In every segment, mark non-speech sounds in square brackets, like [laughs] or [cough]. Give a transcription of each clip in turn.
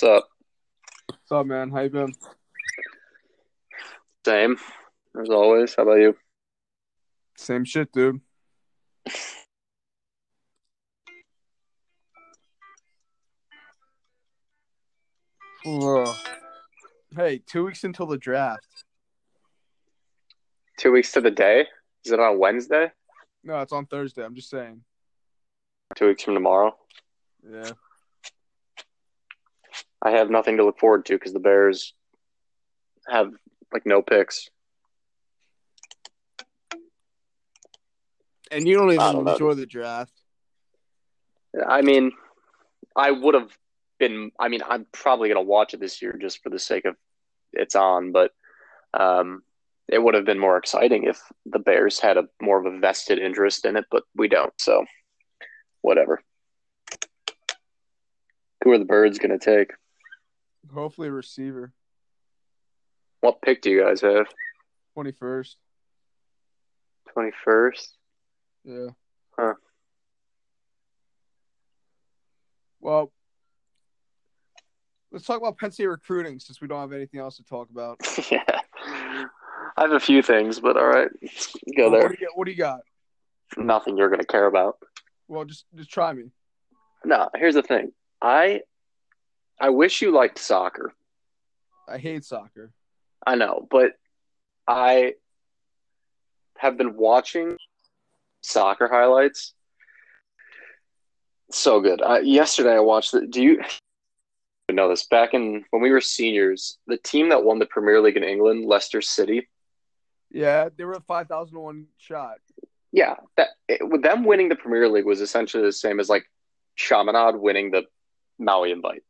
What's up? What's up, man? How you been? Same as always. How about you? Same shit, dude. [sighs] Hey, two weeks until the draft. Two weeks to the day. Is it on Wednesday? No, it's on Thursday. I'm just saying. Two weeks from tomorrow. Yeah. I have nothing to look forward to because the Bears have like no picks. And you don't even don't know. enjoy the draft. I mean, I would have been. I mean, I'm probably gonna watch it this year just for the sake of it's on, but um, it would have been more exciting if the Bears had a more of a vested interest in it, but we don't. So, whatever. Who are the Birds gonna take? Hopefully, a receiver. What pick do you guys have? 21st. Twenty first. Yeah. Huh. Well, let's talk about Penn State recruiting since we don't have anything else to talk about. [laughs] yeah. I have a few things, but all right, go there. What do, you, what do you got? Nothing you're gonna care about. Well, just just try me. No, here's the thing. I I wish you liked soccer. I hate soccer. I know, but I have been watching soccer highlights. So good. Uh, yesterday I watched the. Do you know this? Back in when we were seniors, the team that won the Premier League in England, Leicester City. Yeah, they were a 5,000 to 1 shot. Yeah, that it, with them winning the Premier League was essentially the same as like Chaminade winning the Maui Invite.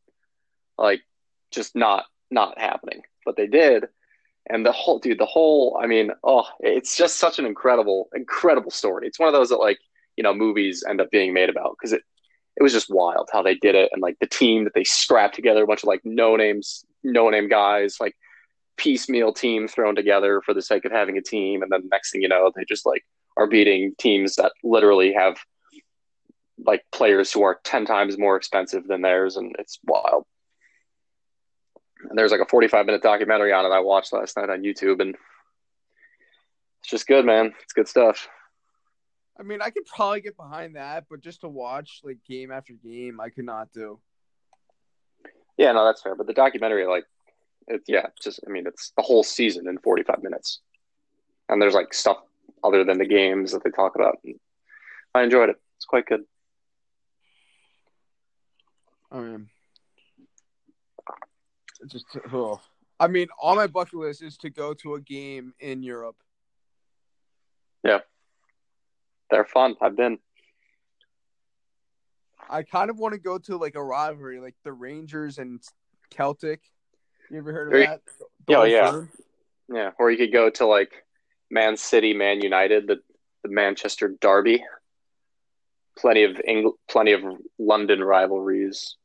Like, just not not happening, but they did, and the whole dude, the whole. I mean, oh, it's just such an incredible, incredible story. It's one of those that like you know movies end up being made about because it it was just wild how they did it and like the team that they scrapped together, a bunch of like no names, no name guys, like piecemeal team thrown together for the sake of having a team, and then next thing you know, they just like are beating teams that literally have like players who are 10 times more expensive than theirs and it's wild and there's like a 45 minute documentary on it i watched last night on youtube and it's just good man. It's good stuff. I mean, I could probably get behind that, but just to watch like game after game, I could not do. yeah no that's fair but the documentary like it, yeah just i mean it's the whole season in 45 minutes. And there's like stuff other than the games that they talk about. I enjoyed it. It's quite good. I mean, it's just oh. I mean, on my bucket list is to go to a game in Europe. Yeah. They're fun i've been I kind of want to go to like a rivalry, like the Rangers and Celtic. You ever heard of that? Oh, yeah. Firm? Yeah, or you could go to like Man City, Man United, the the Manchester Derby. Plenty of Eng- plenty of London rivalries.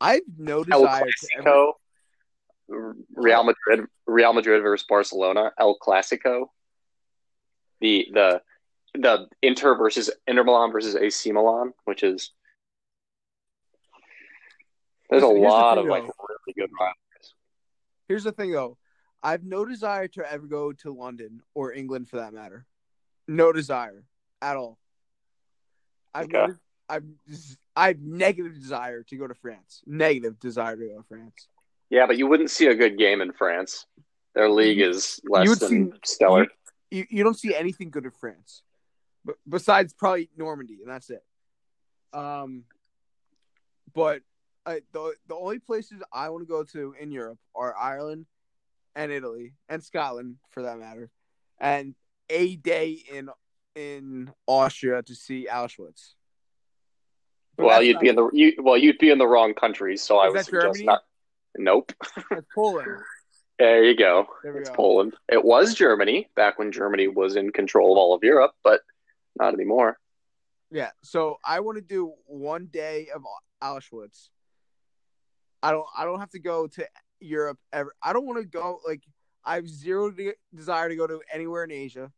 I have no El desire to ever. Clasico, Real Madrid, Real Madrid versus Barcelona, El Clasico. The the the Inter versus Inter Milan versus AC Milan, which is there's a here's the lot thing, of like though. really good rivalries. Here's the thing, though. I have no desire to ever go to London or England for that matter. No desire at all. I've Okay. no, I've I've negative desire to go to France. Negative desire to go to France. Yeah, but you wouldn't see a good game in France. Their league is less than see- stellar. You you don't see anything good in France, but besides probably Normandy, and that's it. Um, but I, the the only places I want to go to in Europe are Ireland and Italy and Scotland, for that matter, and a day in in Austria to see Auschwitz. But well, you'd not- be in the you, well, you'd be in the wrong country. So I would suggest Germany? not. Nope. that's Poland. [laughs] There you go. There It's go. Poland. It was Germany back when Germany was in control of all of Europe, but not anymore. Yeah, so I want to do one day of Auschwitz. I don't. I don't have to go to Europe ever. I don't want to go. Like I have zero de- desire to go to anywhere in Asia.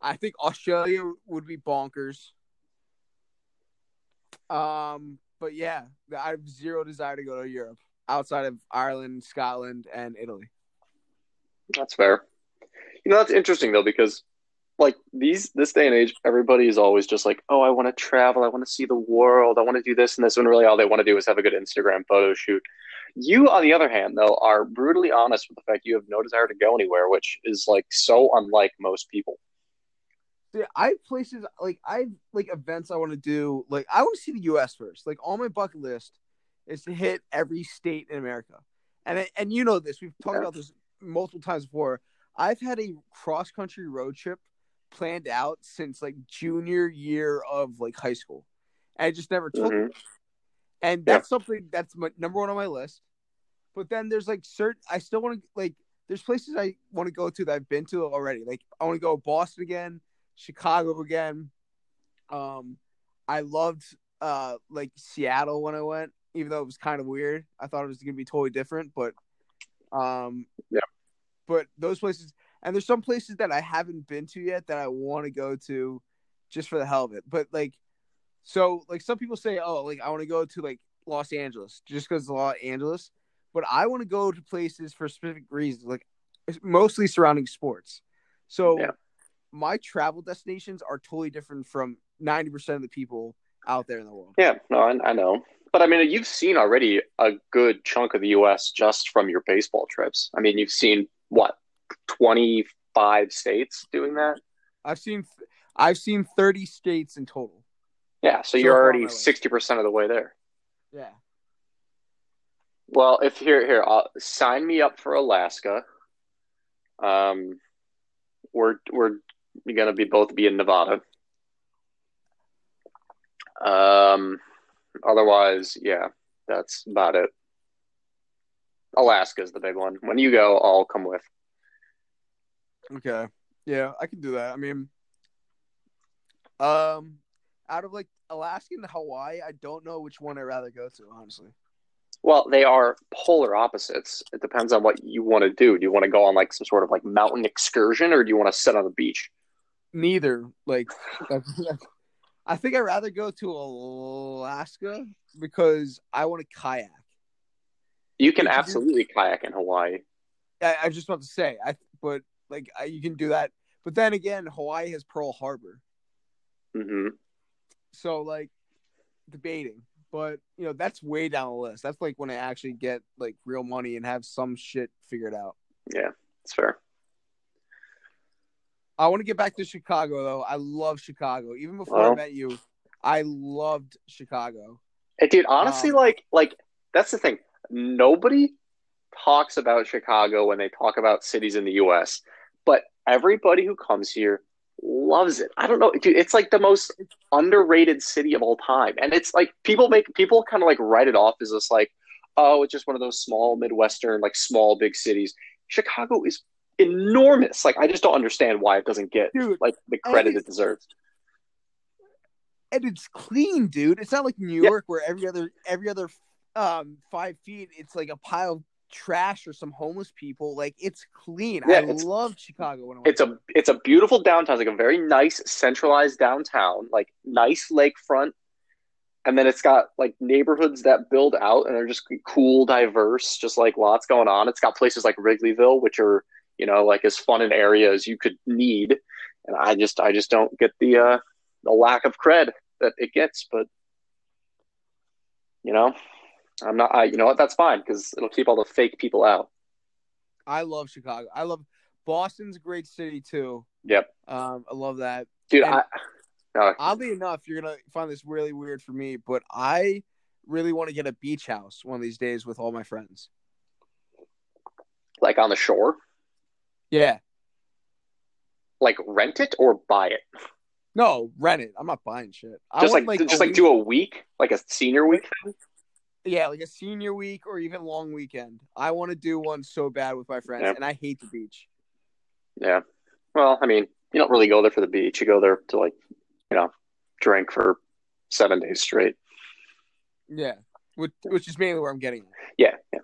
I think Australia would be bonkers. Um, but yeah, I have zero desire to go to Europe outside of Ireland, Scotland, and Italy. That's fair. You know, that's interesting though because like these this day and age, everybody is always just like, oh, I want to travel, I want to see the world, I want to do this and this, And really all they want to do is have a good Instagram photo shoot. You, on the other hand, though, are brutally honest with the fact you have no desire to go anywhere, which is like so unlike most people. I have places like I have like events I want to do. Like I want to see the U.S. first. Like on my bucket list is to hit every state in America, and and you know this. We've talked yeah. about this multiple times before. I've had a cross country road trip planned out since like junior year of like high school. And I just never took mm-hmm. it. And that's yeah. something that's my, number one on my list. But then there's like certain I still want to like there's places I want to go to that I've been to already. Like I want to go Boston again, Chicago again. Um I loved uh like Seattle when I went, even though it was kind of weird. I thought it was gonna be totally different, but um yeah. But those places and there's some places that I haven't been to yet that I want to go to just for the hell of it. But like, so like some people say, oh, like I want to go to like Los Angeles just because Los Angeles. But I want to go to places for specific reasons, like mostly surrounding sports. So yeah. My travel destinations are totally different from 90% of the people out there in the world. Yeah, no, I, I know. But I mean, you've seen already a good chunk of the U.S. just from your baseball trips. I mean, you've seen what 25 states doing that. I've seen I've seen 30 states in total. Yeah, so, so you're already 60% of the way there. Yeah. Well, if here here, I'll, sign me up for Alaska. Um we're we're going to be both be in Nevada. Um otherwise, yeah, that's about it. Alaska's the big one. When you go, I'll come with. Okay. Yeah, I can do that. I mean, um, out of like Alaska and Hawaii, I don't know which one I'd rather go to, honestly. Well, they are polar opposites. It depends on what you want to do. Do you want to go on like some sort of like mountain excursion, or do you want to sit on the beach? Neither. Like, I think I'd rather go to Alaska because I want to kayak. You can absolutely kayak in Hawaii. I, I just want to say, I but like you can do that, but then again, Hawaii has Pearl Harbor. Mm-hmm. So like debating, but you know that's way down the list. That's like when I actually get like real money and have some shit figured out. Yeah, it's fair. I want to get back to Chicago though. I love Chicago. Even before well, I met you, I loved Chicago. Hey, dude, honestly, um, like, like that's the thing. Nobody talks about Chicago when they talk about cities in the U.S but everybody who comes here loves it. I don't know, dude. It's like the most underrated city of all time, and it's like people make people kind of like write it off as this like, oh, it's just one of those small midwestern like small big cities. Chicago is enormous. Like I just don't understand why it doesn't get dude, like the credit it deserves. And it's clean, dude. It's not like New York where every other every other um five feet it's like a pile of trash or some homeless people. Like it's clean. Yeah, I love Chicago. When I it's a it's a beautiful downtown. It's like a very nice centralized downtown, like nice lakefront, and then it's got like neighborhoods that build out and they're just cool, diverse, just like lots going on. It's got places like Wrigleyville, which are you know like as fun an area as you could need. And I just I just don't get the uh the lack of cred that it gets, but you know I'm not. I, you know what? That's fine because it'll keep all the fake people out. I love Chicago. I love Boston's a great city too. Yep. Um, I love that, dude. I, uh, oddly enough, you're gonna find this really weird for me, but I really want to get a beach house one of these days with all my friends. Like on the shore. Yeah. Like rent it or buy it. No, rent it. I'm not buying shit. Just like, like, just like week. do a week, like a senior week. Yeah, like a senior week or even long weekend. I want to do one so bad with my friends, yeah. and I hate the beach. Yeah. Well, I mean, you don't really go there for the beach. You go there to like, you know, drink for seven days straight. Yeah, which, which is mainly where I'm getting. Yeah, yeah.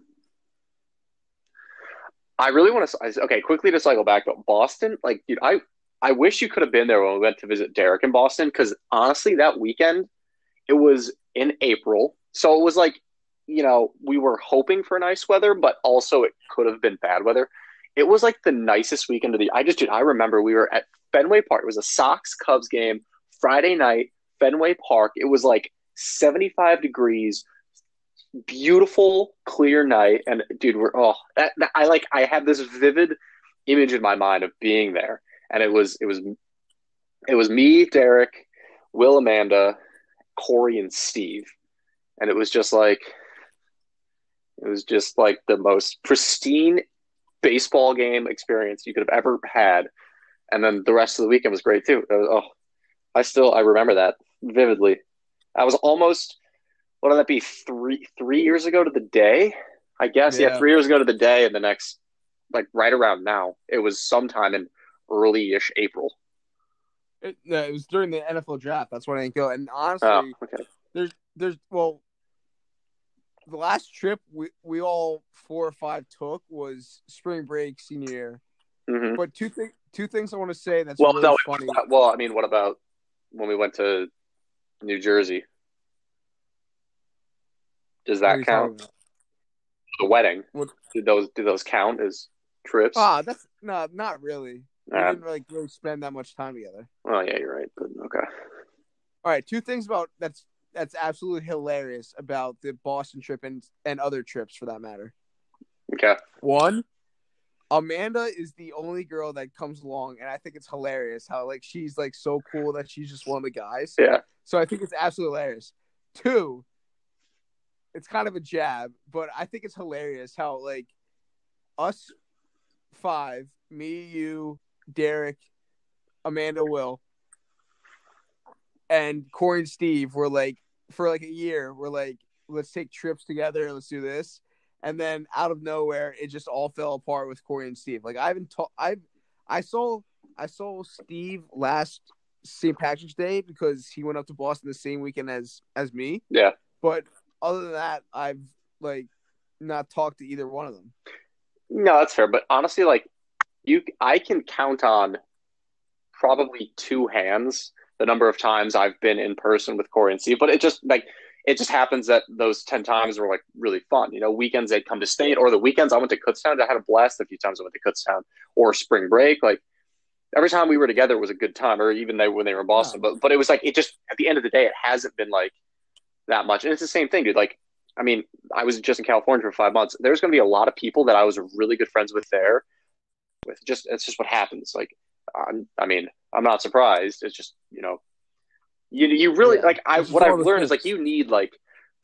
I really want to. Okay, quickly to cycle back, but Boston, like, dude, I I wish you could have been there when we went to visit Derek in Boston because honestly, that weekend it was in April So it was like, you know, we were hoping for nice weather, but also it could have been bad weather. It was like the nicest weekend of the. I just, dude, I remember we were at Fenway Park. It was a Sox Cubs game Friday night, Fenway Park. It was like 75 degrees, beautiful, clear night, and dude, we're oh, that, that, I like. I have this vivid image in my mind of being there, and it was it was it was me, Derek, Will, Amanda, Corey, and Steve, and it was just like it was just like the most pristine baseball game experience you could have ever had. And then the rest of the weekend was great too. Was, oh, I still I remember that vividly. I was almost what would that be three three years ago to the day? I guess yeah. yeah, three years ago to the day, and the next like right around now. It was sometime in early-ish April. It, no, it was during the NFL draft. That's when I didn't go. And honestly, oh, okay. there's there's well, the last trip we we all four or five took was spring break senior year. Mm-hmm. But two things two things I want to say that's well, really no, funny. Well, I mean, what about when we went to New Jersey? Does that count? The wedding. What? Did those do those count as trips? Ah, that's no, not really. We uh, didn't like really spend that much time together. Oh yeah, you're right. But okay. All right, two things about that's that's absolutely hilarious about the Boston trip and and other trips for that matter. Okay. One, Amanda is the only girl that comes along, and I think it's hilarious how like she's like so cool that she's just one of the guys. Yeah. So I think it's absolutely hilarious. Two, it's kind of a jab, but I think it's hilarious how like us five, me, you, Derek, Amanda, Will, and Corey and Steve were like for like a year, we're like, let's take trips together, let's do this. And then out of nowhere, it just all fell apart with Corey and Steve. Like I haven't talked I I saw I saw Steve last St. Patrick's Day because he went up to Boston the same weekend as as me. Yeah. But other than that, I've like not talked to either one of them. No, that's fair. But honestly, like you, I can count on probably two hands the number of times I've been in person with Corey and Steve. But it just like it just happens that those ten times were like really fun. You know, weekends they'd come to state, or the weekends I went to Kutztown. I had a blast a few times I went to Kutztown, or spring break. Like every time we were together it was a good time, or even they when they were in Boston. But but it was like it just at the end of the day, it hasn't been like that much. And it's the same thing, dude. Like, I mean, I was just in California for five months. There's going to be a lot of people that I was really good friends with there. With just, it's just what happens. Like, I'm, I mean, I'm not surprised. It's just, you know, you you really yeah. like. I what I've learned things. is like you need like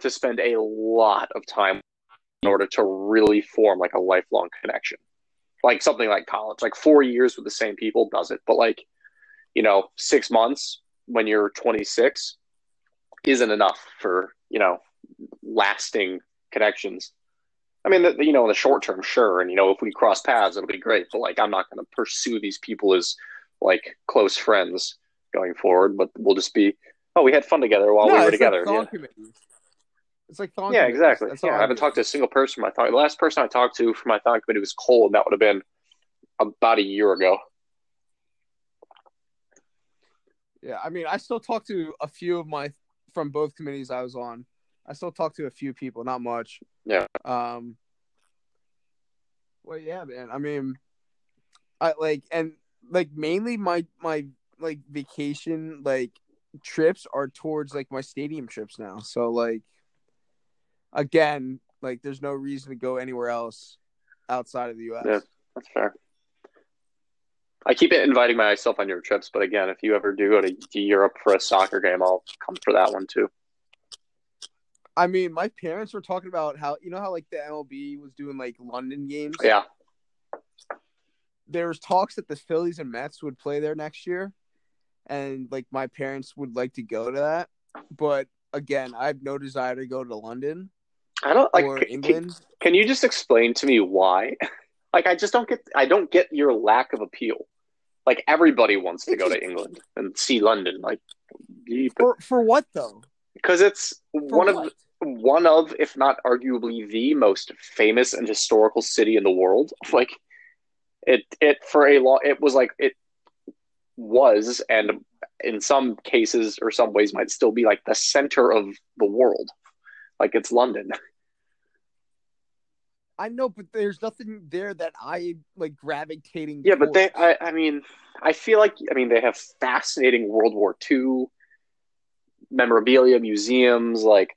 to spend a lot of time in order to really form like a lifelong connection. Like something like college, like four years with the same people does it, but like, you know, six months when you're 26 isn't enough for you know lasting connections. I mean, the, you know, in the short term, sure, and you know, if we cross paths, it'll be great. But like, I'm not going to pursue these people as like close friends going forward. But we'll just be, oh, we had fun together while no, we were together. Like yeah. It's like yeah, exactly. That's yeah, I haven't talked to a single person from my THON. The last person I talked to from my THON committee was Cole, and that would have been about a year ago. Yeah, I mean, I still talk to a few of my from both committees I was on. I still talk to a few people, not much. Yeah. Um. Well, yeah, man. I mean, I like and like mainly my my like vacation like trips are towards like my stadium trips now. So like, again, like there's no reason to go anywhere else outside of the U.S. Yeah, that's fair. I keep inviting myself on your trips, but again, if you ever do go to, Europe for a soccer game, I'll come for that one too. I mean, my parents were talking about how you know how like the MLB was doing like London games. Yeah. There's talks that the Phillies and Mets would play there next year, and like my parents would like to go to that, but again, I have no desire to go to London. I don't like England. Can, can you just explain to me why? [laughs] Like I just don't get I don't get your lack of appeal. Like everybody wants to go to England and see London. Like for for what though? Because it's for one what? of one of, if not arguably the most famous and historical city in the world. [laughs] Like it it for a long it was like it was and in some cases or some ways might still be like the center of the world. Like it's London. [laughs] I know, but there's nothing there that I like gravitating. Yeah, but they. I, I mean, I feel like, I mean, they have fascinating World War II memorabilia, museums. Like,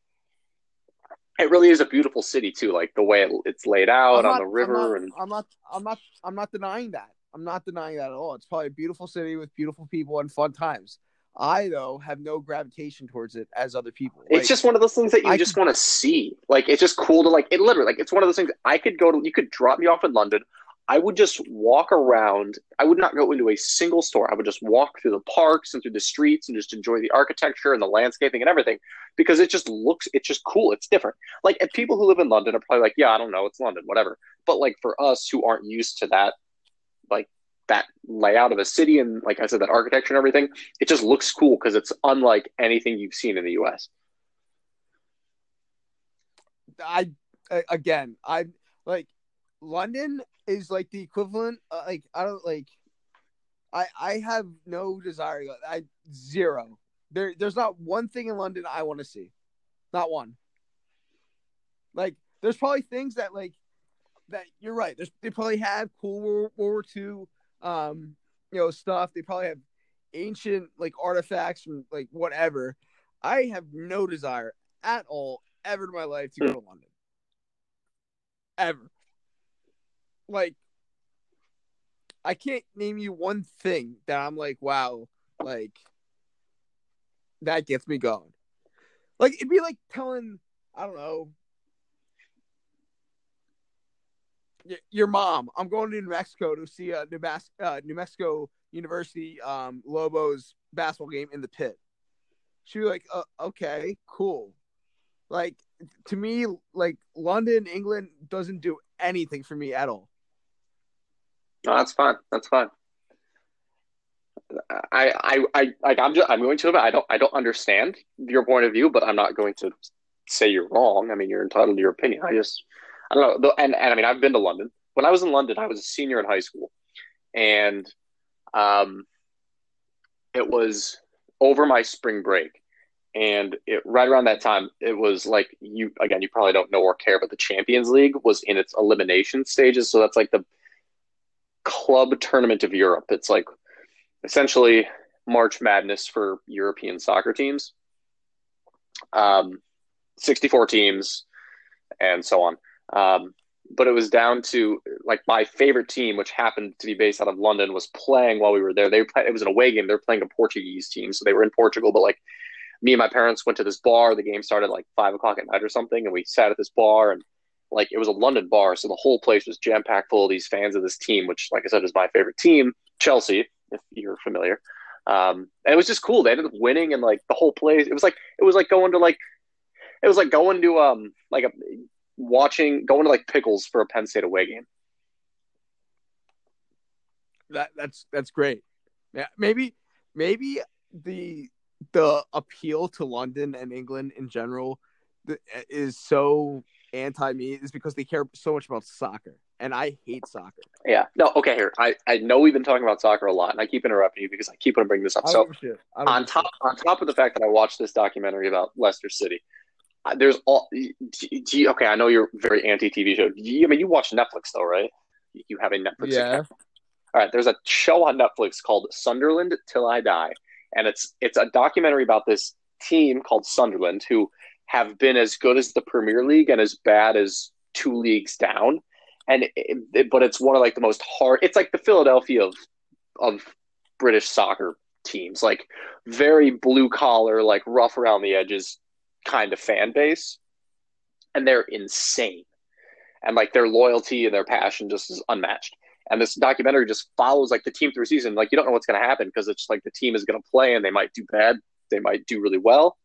it really is a beautiful city too. Like the way it, it's laid out on the river, I'm not, and I'm not. I'm not. I'm not denying that. I'm not denying that at all. It's probably a beautiful city with beautiful people and fun times. I though have no gravitation towards it as other people. it's just one of those things that you I just could- want to see. Like, it's just cool to like. It literally, like, it's one of those things. I could go to. You could drop me off in London. I would just walk around. I would not go into a single store. I would just walk through the parks and through the streets and just enjoy the architecture and the landscaping and everything because it just looks. It's just cool. It's different. Like, and people who live in London are probably like, yeah, I don't know, it's London, whatever. But like for us who aren't used to that, like that layout of a city and like I said, that architecture and everything, it just looks cool because it's unlike anything you've seen in the U.S. I again, I like London is like the equivalent. Uh, like I don't like. I I have no desire. I zero. There there's not one thing in London I want to see, not one. Like there's probably things that like that you're right. There's they probably have cool World, World War II, um, you know, stuff. They probably have ancient like artifacts from like whatever. I have no desire at all ever in my life to go to London. Ever. Like I can't name you one thing that I'm like, wow, like that gets me going. Like it'd be like telling, I don't know, your mom, I'm going to New Mexico to see a New, Mas- uh, New Mexico University um, Lobos basketball game in the pit. She'd be like, uh, okay, cool. Like to me, like London, England doesn't do anything for me at all. No, that's fine. That's fine. I, I, I, like, I'm just, I'm going to, I don't, I don't understand your point of view, but I'm not going to say you're wrong. I mean, you're entitled to your opinion. I just, I don't know. Though- And, and I mean, I've been to London. When I was in London, I was a senior in high school, and, um, it was over my spring break, and it right around that time, it was like you again. You probably don't know or care, but the Champions League was in its elimination stages, so that's like the club tournament of Europe. It's like essentially March Madness for European soccer teams. Um, 64 teams and so on. Um, but it was down to like my favorite team, which happened to be based out of London, was playing while we were there. They it was an away game. They were playing a Portuguese team, so they were in Portugal. But like me and my parents went to this bar. The game started like five o'clock at night or something, and we sat at this bar and like it was a London bar, so the whole place was jam packed full of these fans of this team, which, like I said, is my favorite team, Chelsea, if you're familiar. Um, and it was just cool. They ended up winning, and like the whole place, it was like it was like going to like it was like going to um like a watching going to like pickles for a Penn State away game. That that's that's great. Yeah, maybe maybe the the appeal to London and England in general is so anti me is because they care so much about soccer, and I hate soccer. Yeah. No. Okay. Here, I I know we've been talking about soccer a lot, and I keep interrupting you because I keep want to bring this up. So don't give a shit. I don't on top on top of the fact that I watched this documentary about Leicester City, Uh, there's all. Do you, okay, I know you're very anti TV show. You, I mean, you watch Netflix though, right? You have a Netflix Yeah. account. All right, there's a show on Netflix called Sunderland Till I Die, and it's it's a documentary about this team called Sunderland who have been as good as the Premier League and as bad as two leagues down, and it, it- but it's one of like the most hard. It's like the Philadelphia of of British soccer teams, like very blue collar, like rough around the edges kind of fan base, and they're insane, and like their loyalty and their passion just is unmatched. And this documentary just follows like the team through season. Like you don't know what's going to happen because it's like the team is going to play and they might do bad, they might do really well,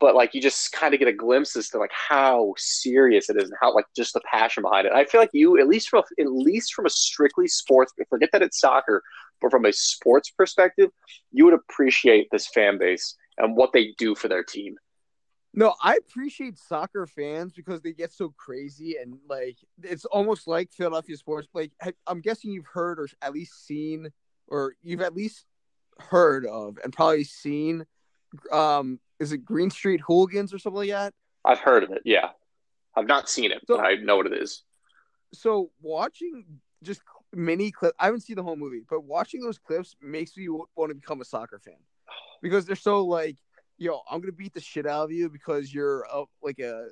but like you just kind of get a glimpse as to like how serious it is and how like just the passion behind it. I feel like you, at least from a, at least from a strictly sports, forget that it's soccer, but from a sports perspective, you would appreciate this fan base and what they do for their team. No, I appreciate soccer fans because they get so crazy and like it's almost like Philadelphia sports. Like I'm guessing you've heard or at least seen, or you've at least heard of and probably seen. Um, is it Green Street Hooligans or something like that? I've heard of it. Yeah, I've not seen it, So- but I know what it is. So watching just mini clip, I haven't seen the whole movie, but watching those clips makes me want to become a soccer fan because they're so like, yo, I'm gonna beat the shit out of you because you're a, like a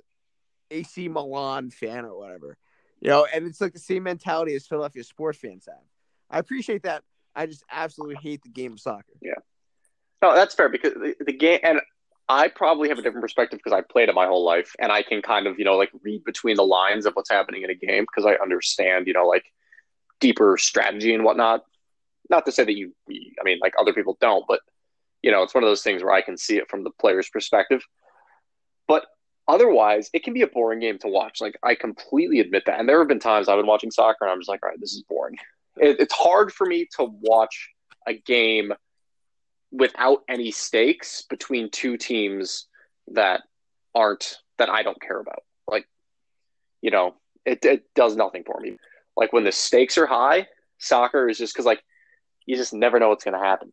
AC Milan fan or whatever, you know, and it's like the same mentality as Philadelphia sports fans have. I appreciate that. I just absolutely hate the game of soccer. Yeah. No, that's fair because the, the game, and I probably have a different perspective because I played it my whole life, and I can kind of, you know, like read between the lines of what's happening in a game because I understand, you know, like deeper strategy and whatnot. Not to say that you, I mean, like other people don't, but you know, it's one of those things where I can see it from the player's perspective. But otherwise, it can be a boring game to watch. Like I completely admit that, and there have been times I've been watching soccer and I'm just like, all right, this is boring. It, it's hard for me to watch a game without any stakes between two teams that aren't that I don't care about. Like, you know, it it does nothing for me. Like when the stakes are high, soccer is just because like you just never know what's going to happen.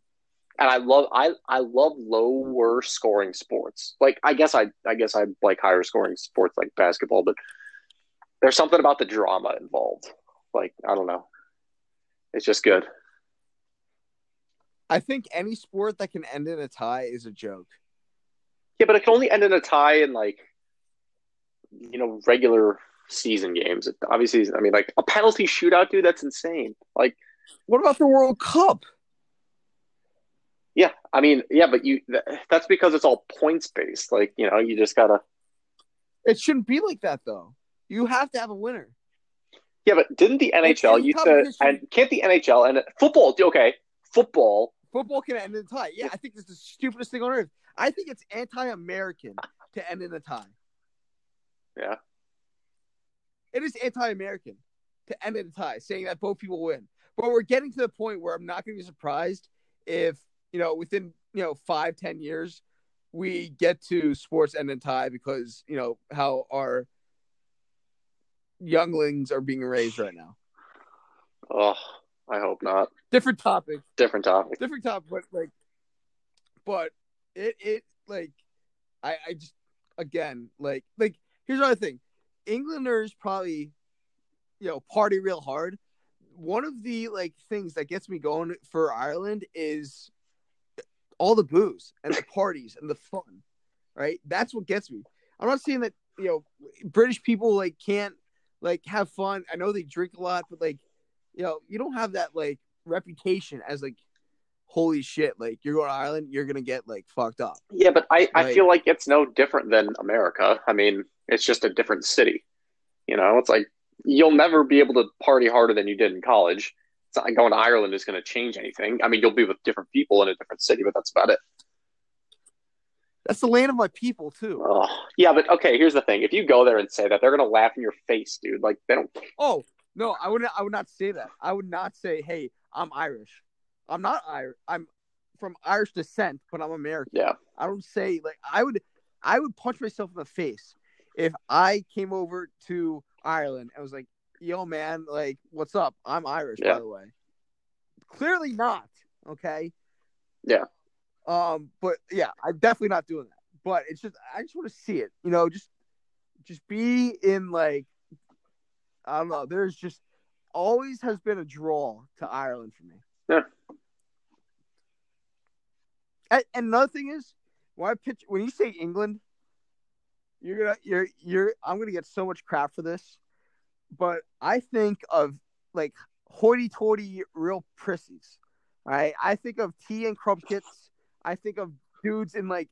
And I love I I love lower scoring sports. Like I guess I I guess I like higher scoring sports like basketball, but there's something about the drama involved. Like I don't know, it's just good. I think any sport that can end in a tie is a joke. Yeah, but it can only end in a tie in like you know regular season games. Obviously, I mean, like a penalty shootout, dude. That's insane. Like, What about the World Cup? Yeah, I mean, yeah, but you th- that's because it's all points based. Like, you know, you just gotta. It shouldn't be like that though. You have to have a winner. Yeah, but didn't the NHL used to? And can't the NHL and football? Okay, football. Football can end in a tie. Yeah, I think it's the stupidest thing on earth. I think it's anti-American to end in a tie. Yeah. It is anti-American to end in a tie, saying that both people win. But we're getting to the point where I'm not going to be surprised if you know within you know five ten years we get to sports end in tie because you know how our younglings are being raised right now. Oh, I hope not. Different topic. Different topic. different topic, but like, but it it like, I I just again like like here's another thing, Englanders probably, you know, party real hard. One of the like things that gets me going for Ireland is all the booze and the parties and the fun, right? That's what gets me. I'm not saying that you know British people like can't like have fun. I know they drink a lot, but like you know you don't have that like reputation as like holy shit like you're going to Ireland you're gonna get like fucked up. Yeah, but I, I feel like it's no different than America. I mean, it's just a different city. You know, it's like you'll never be able to party harder than you did in college. It's not like going to Ireland is going to change anything. I mean, you'll be with different people in a different city, but that's about it. That's the land of my people too. Oh, yeah, but okay, here's the thing. If you go there and say that, they're going to laugh in your face, dude. Like, they don't. Oh no, I would I would not say that. I would not say hey I'm Irish. I'm not Irish. I'm from Irish descent, but I'm American. Yeah. I don't say like I would I would punch myself in the face if I came over to Ireland and was like, "Yo, man, like, what's up? I'm Irish, Yeah. by the way." Clearly not. Okay. Yeah. Um, but yeah, I'm definitely not doing that. But it's just I just want to see it. You know, just just be in like I don't know. There's just always has been a draw to Ireland for me. Yeah. And, and another thing is, when I pitch when you say England, you're gonna you're you're I'm gonna get so much crap for this, but I think of like hoity-toity real prissies. All right, I think of tea and crumpkins. I think of dudes in like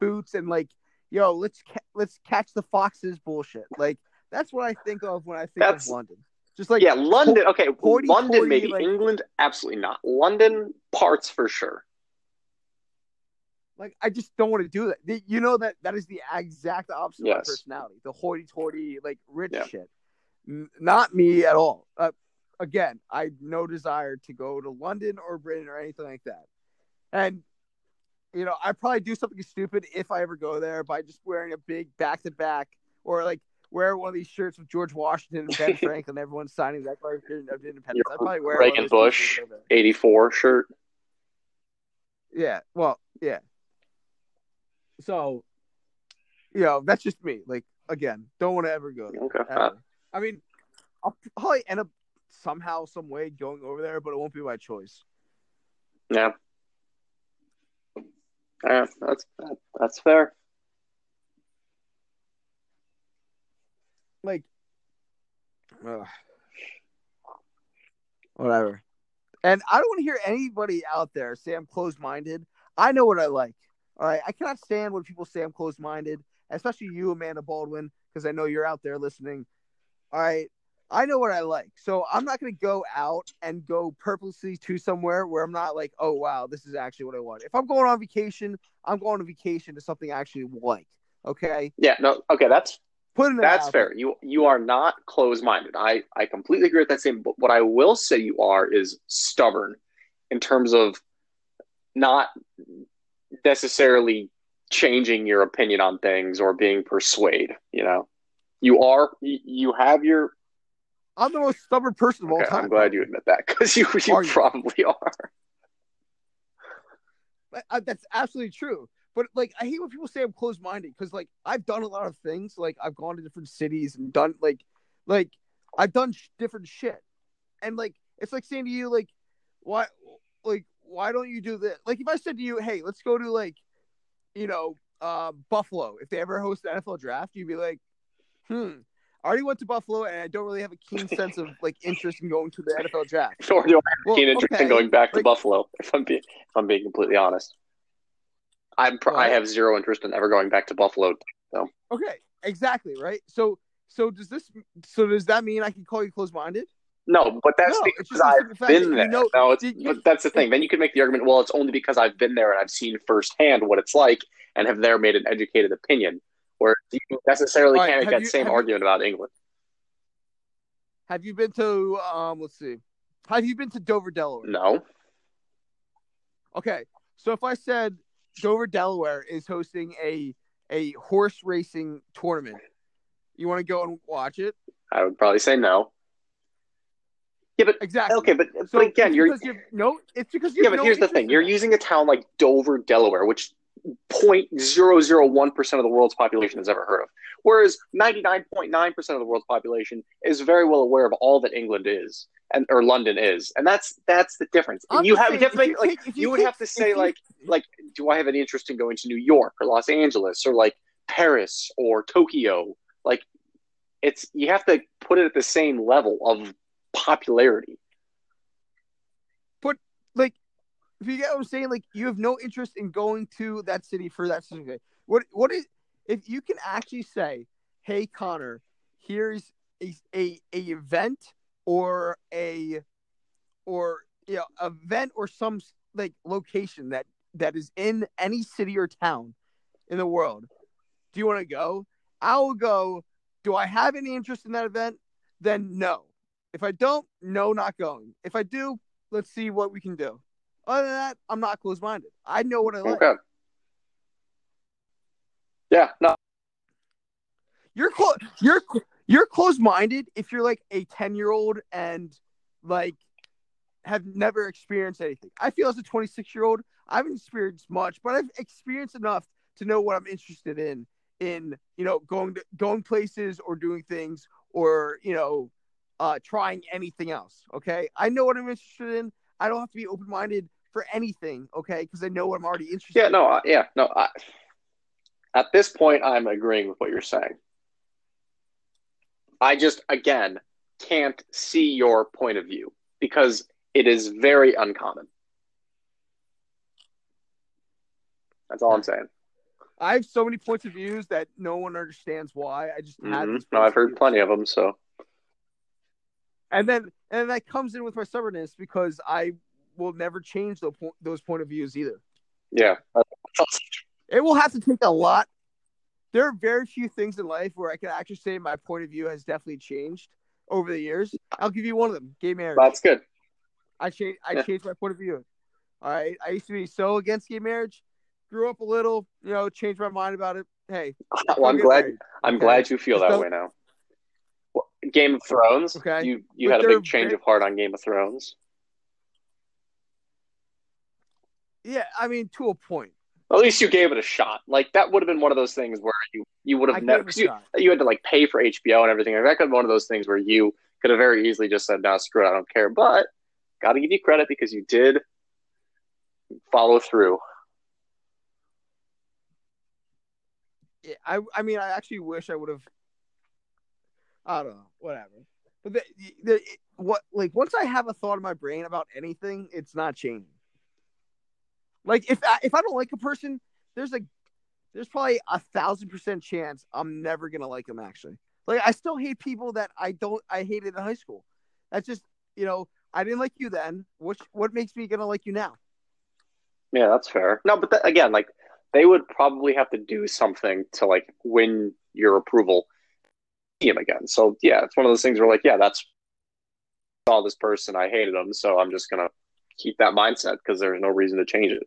boots and like, yo, let's ca- let's catch the foxes bullshit. Like that's what I think of when I think That's- of London. Just like yeah, London. Okay, hoity-toity, London maybe. like- England, absolutely not. London, parts for sure. Like I just don't want to do that. You know that that is the exact opposite of my personality. The hoity-toity, like rich Yeah. shit. Not me at all. Uh, again, I have no desire to go to London or Britain or anything like that. And you know, I probably do something stupid if I ever go there by just wearing a big back-to-back or like wear one of these shirts with George Washington and Ben [laughs] Franklin. Everyone's signing the Declaration of Independence. I probably wear Reagan Bush. 84 shirt. Yeah. Well, yeah. So you know, that's just me. Like again, don't want to ever go there. Okay. ever. I mean, I'll probably end up somehow, some way going over there, but it won't be my choice. Yeah. Yeah, that's that's fair. Like, ugh. whatever. And I don't want to hear anybody out there say I'm closed minded. I know what I like. All right. I cannot stand when people say I'm closed minded, especially you, Amanda Baldwin, because I know you're out there listening. All right. I know what I like. So I'm not going to go out and go purposely to somewhere where I'm not like, oh, wow, this is actually what I want. If I'm going on vacation, I'm going on vacation to something I actually like. Okay. Yeah, no, okay, that's Putting that's out fair. You you are not closed minded. I I completely agree with that statement. But what I will say you are is stubborn in terms of not necessarily changing your opinion on things or being persuade. You know, you are you, you have your. I'm the most stubborn person of all time. I'm glad you admit that because you you Are you? probably are. But, uh, that's absolutely true. But like, I hate when people say I'm closed minded because like I've done a lot of things. Like I've gone to different cities and done like, like I've done sh- different shit. And like, it's like saying to you like, why, like, why don't you do this? Like, if I said to you, hey, let's go to like, you know, uh, Buffalo. If they ever host the NFL draft, you'd be like, hmm. I already went to Buffalo and I don't really have a keen [laughs] sense of like interest in going to the NFL draft. Or do I have Well, keen interest okay, in going back to like- Buffalo? If I'm being if I'm being completely honest, I'm pr- I have zero interest in ever going back to Buffalo. So Okay, exactly, right? So so does this so does that mean I can call you closed minded? No, but that's No, because the I've been you there. know- no, it's you- you- but that's the thing. Then you can make the argument, well, it's only because I've been there and I've seen firsthand what it's like and have there made an educated opinion. Where you necessarily right, can't make that you- same have you- argument about England. Have you been to um let's see. Have you been to Dover, Delaware? No, Okay. So if I said Dover, Delaware is hosting a a horse racing tournament, you want to go and watch it? I would probably say no. Yeah, but Exactly. okay, but, So but again, you're because you have no. It's because you yeah, have but no here's the thing: you're using a town like Dover, Delaware, which 0.001 percent of the world's population has ever heard of, whereas 99.9 percent of the world's population is very well aware of all that England is and or London is, and that's that's the difference. I'm you have, saying, you have to make like take- you would take- have to say you- like like do I have any interest in going to New York or Los Angeles or like Paris or Tokyo? Like it's you have to put it at the same level of popularity. like if you get what I'm saying, like you have no interest in going to that city for that specific. What what is if you can actually say, "Hey Connor, here's a a, a event or a or you know event or some like location that that is in any city or town in the world. Do you want to go? I will go. Do I have any interest in that event? Then no. If I don't, no, not going. If I do, let's see what we can do. Other than that, I'm not closed minded. I know what I like. Okay. Yeah, no, You're clo- you're you're closed minded if you're like a ten year old and like have never experienced anything. I feel as a 26 year old, I haven't experienced much, but I've experienced enough to know what I'm interested in in you know going to going places or doing things or you know uh trying anything else. Okay, I know what I'm interested in. I don't have to be open minded for anything. Okay, because I know I'm already interested. Yeah, no, I- yeah, no. I, at this point, I'm agreeing with what you're saying. I just, again, can't see your point of view because it is very uncommon. That's all I'm saying. I have so many points of views that no one understands why. I just Mhm. these No, I've heard views. plenty of them. So and then and then that comes in with my stubbornness because I will never change those po- those point of views either. yeah, It will have to take a lot. There are very few things in life where I can actually say my point of view has definitely changed over the years. I'll give you one of them: gay marriage. that's good. I changed. I changed my point of view. All right, I used to be so against gay marriage. Grew up a little, you know, changed my mind about it. Hey, [laughs] Well, I'm glad. married. I'm okay? glad you feel that don't- way now. Game of Thrones. Okay. You you But had a big change very- of heart on Game of Thrones. Yeah, I mean to a point. At least you gave it a shot. Like that would have been one of those things where you you would have never you, shot. you had to like pay for HBO and everything. Like, that could have been one of those things where you could have very easily just said, "No, screw it, I don't care." But got to give you credit because you did follow through. Yeah, I I mean, I actually wish I would have. I don't know, whatever. But the, the what like once I have a thought in my brain about anything, it's not changing. Like if I, if I don't like a person, there's a there's probably a thousand percent chance I'm never gonna like them. Actually, like I still hate people that I don't I hated in high school. That's just you know I didn't like you then. Which what makes me gonna like you now? Yeah, that's fair. No, but again, like they would probably have to do something to like win your approval again. So yeah, it's one of those things where like, yeah, that's saw this person, I hated them, so I'm just gonna keep that mindset because there's no reason to change it.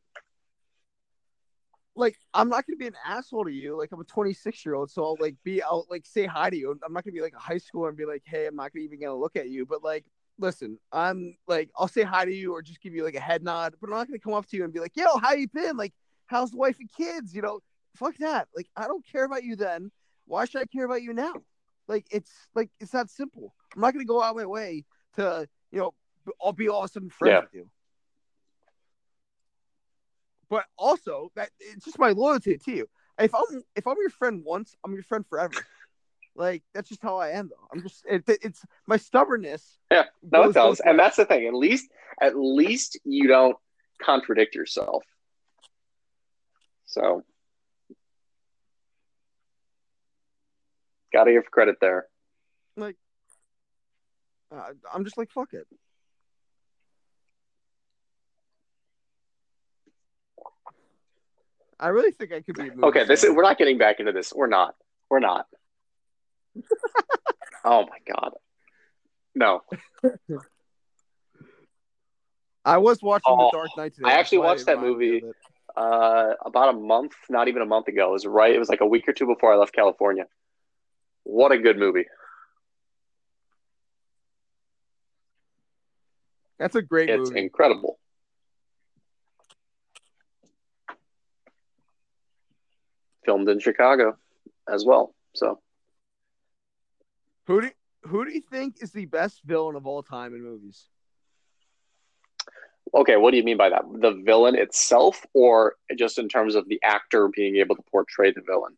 Like I'm not gonna be an asshole to you. Like I'm a 26 year old, so I'll like be I'll like say hi to you. I'm not gonna be like a high schooler and be like, hey, I'm not gonna even gonna look at you. But like, listen, I'm like I'll say hi to you or just give you like a head nod, but I'm not gonna come up to you and be like, yo, how you been? Like, how's the wife and kids? You know, fuck that. Like I don't care about you then. Why should I care about you now? Like it's like it's that simple. I'm not gonna go out my way to you know I'll be all of a sudden friends Yeah. with you. But also that it's just my loyalty to you. If I'm if I'm your friend once, I'm your friend forever. Like that's just how I am, though. I'm just it, it's my stubbornness. Yeah, No, it does, and that's the thing. At least, at least you don't contradict yourself. So, gotta give credit there. uh, I'm just like fuck it. I really think I could be. Okay, this is we're not getting back into this. We're not. We're not. [laughs] oh my god. No. I was watching Oh, The Dark Knight today. I actually watched that movie. Uh about a month, not even a month ago. It was right. It was like a week or two before I left California. What a good movie. That's a great It's movie. incredible. Filmed in Chicago as well. So Who do who do you think is the best villain of all time in movies? okay, what do you mean by that? The villain itself or just in terms of the actor being able to portray the villain?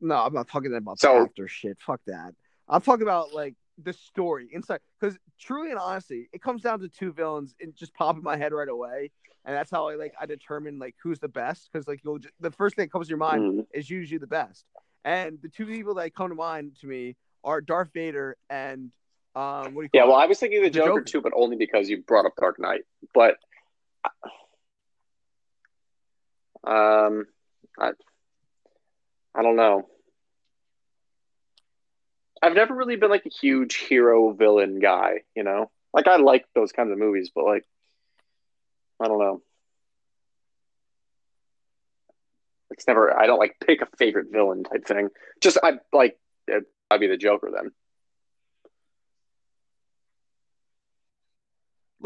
No, I'm not talking about So- the actor shit. Fuck that. I'm talking about like the story inside. Because truly and honestly, it comes down to two villains and just pop in my head right away, and that's how I like I determine like who's the best. Because like you'll just, the first thing that comes to your mind Mhm. is usually the best. And the two people that come to mind to me are Darth Vader and um what do you call Yeah, it? well, I was thinking the, The Joker, Joker. too, but only because you brought up Dark Knight. But um, I, I don't know. I've never really been like a huge hero villain guy, you know. Like I like those kinds of movies, but like I don't know. It's never. I don't like pick a favorite villain type thing. Just I like. I'd be the Joker then.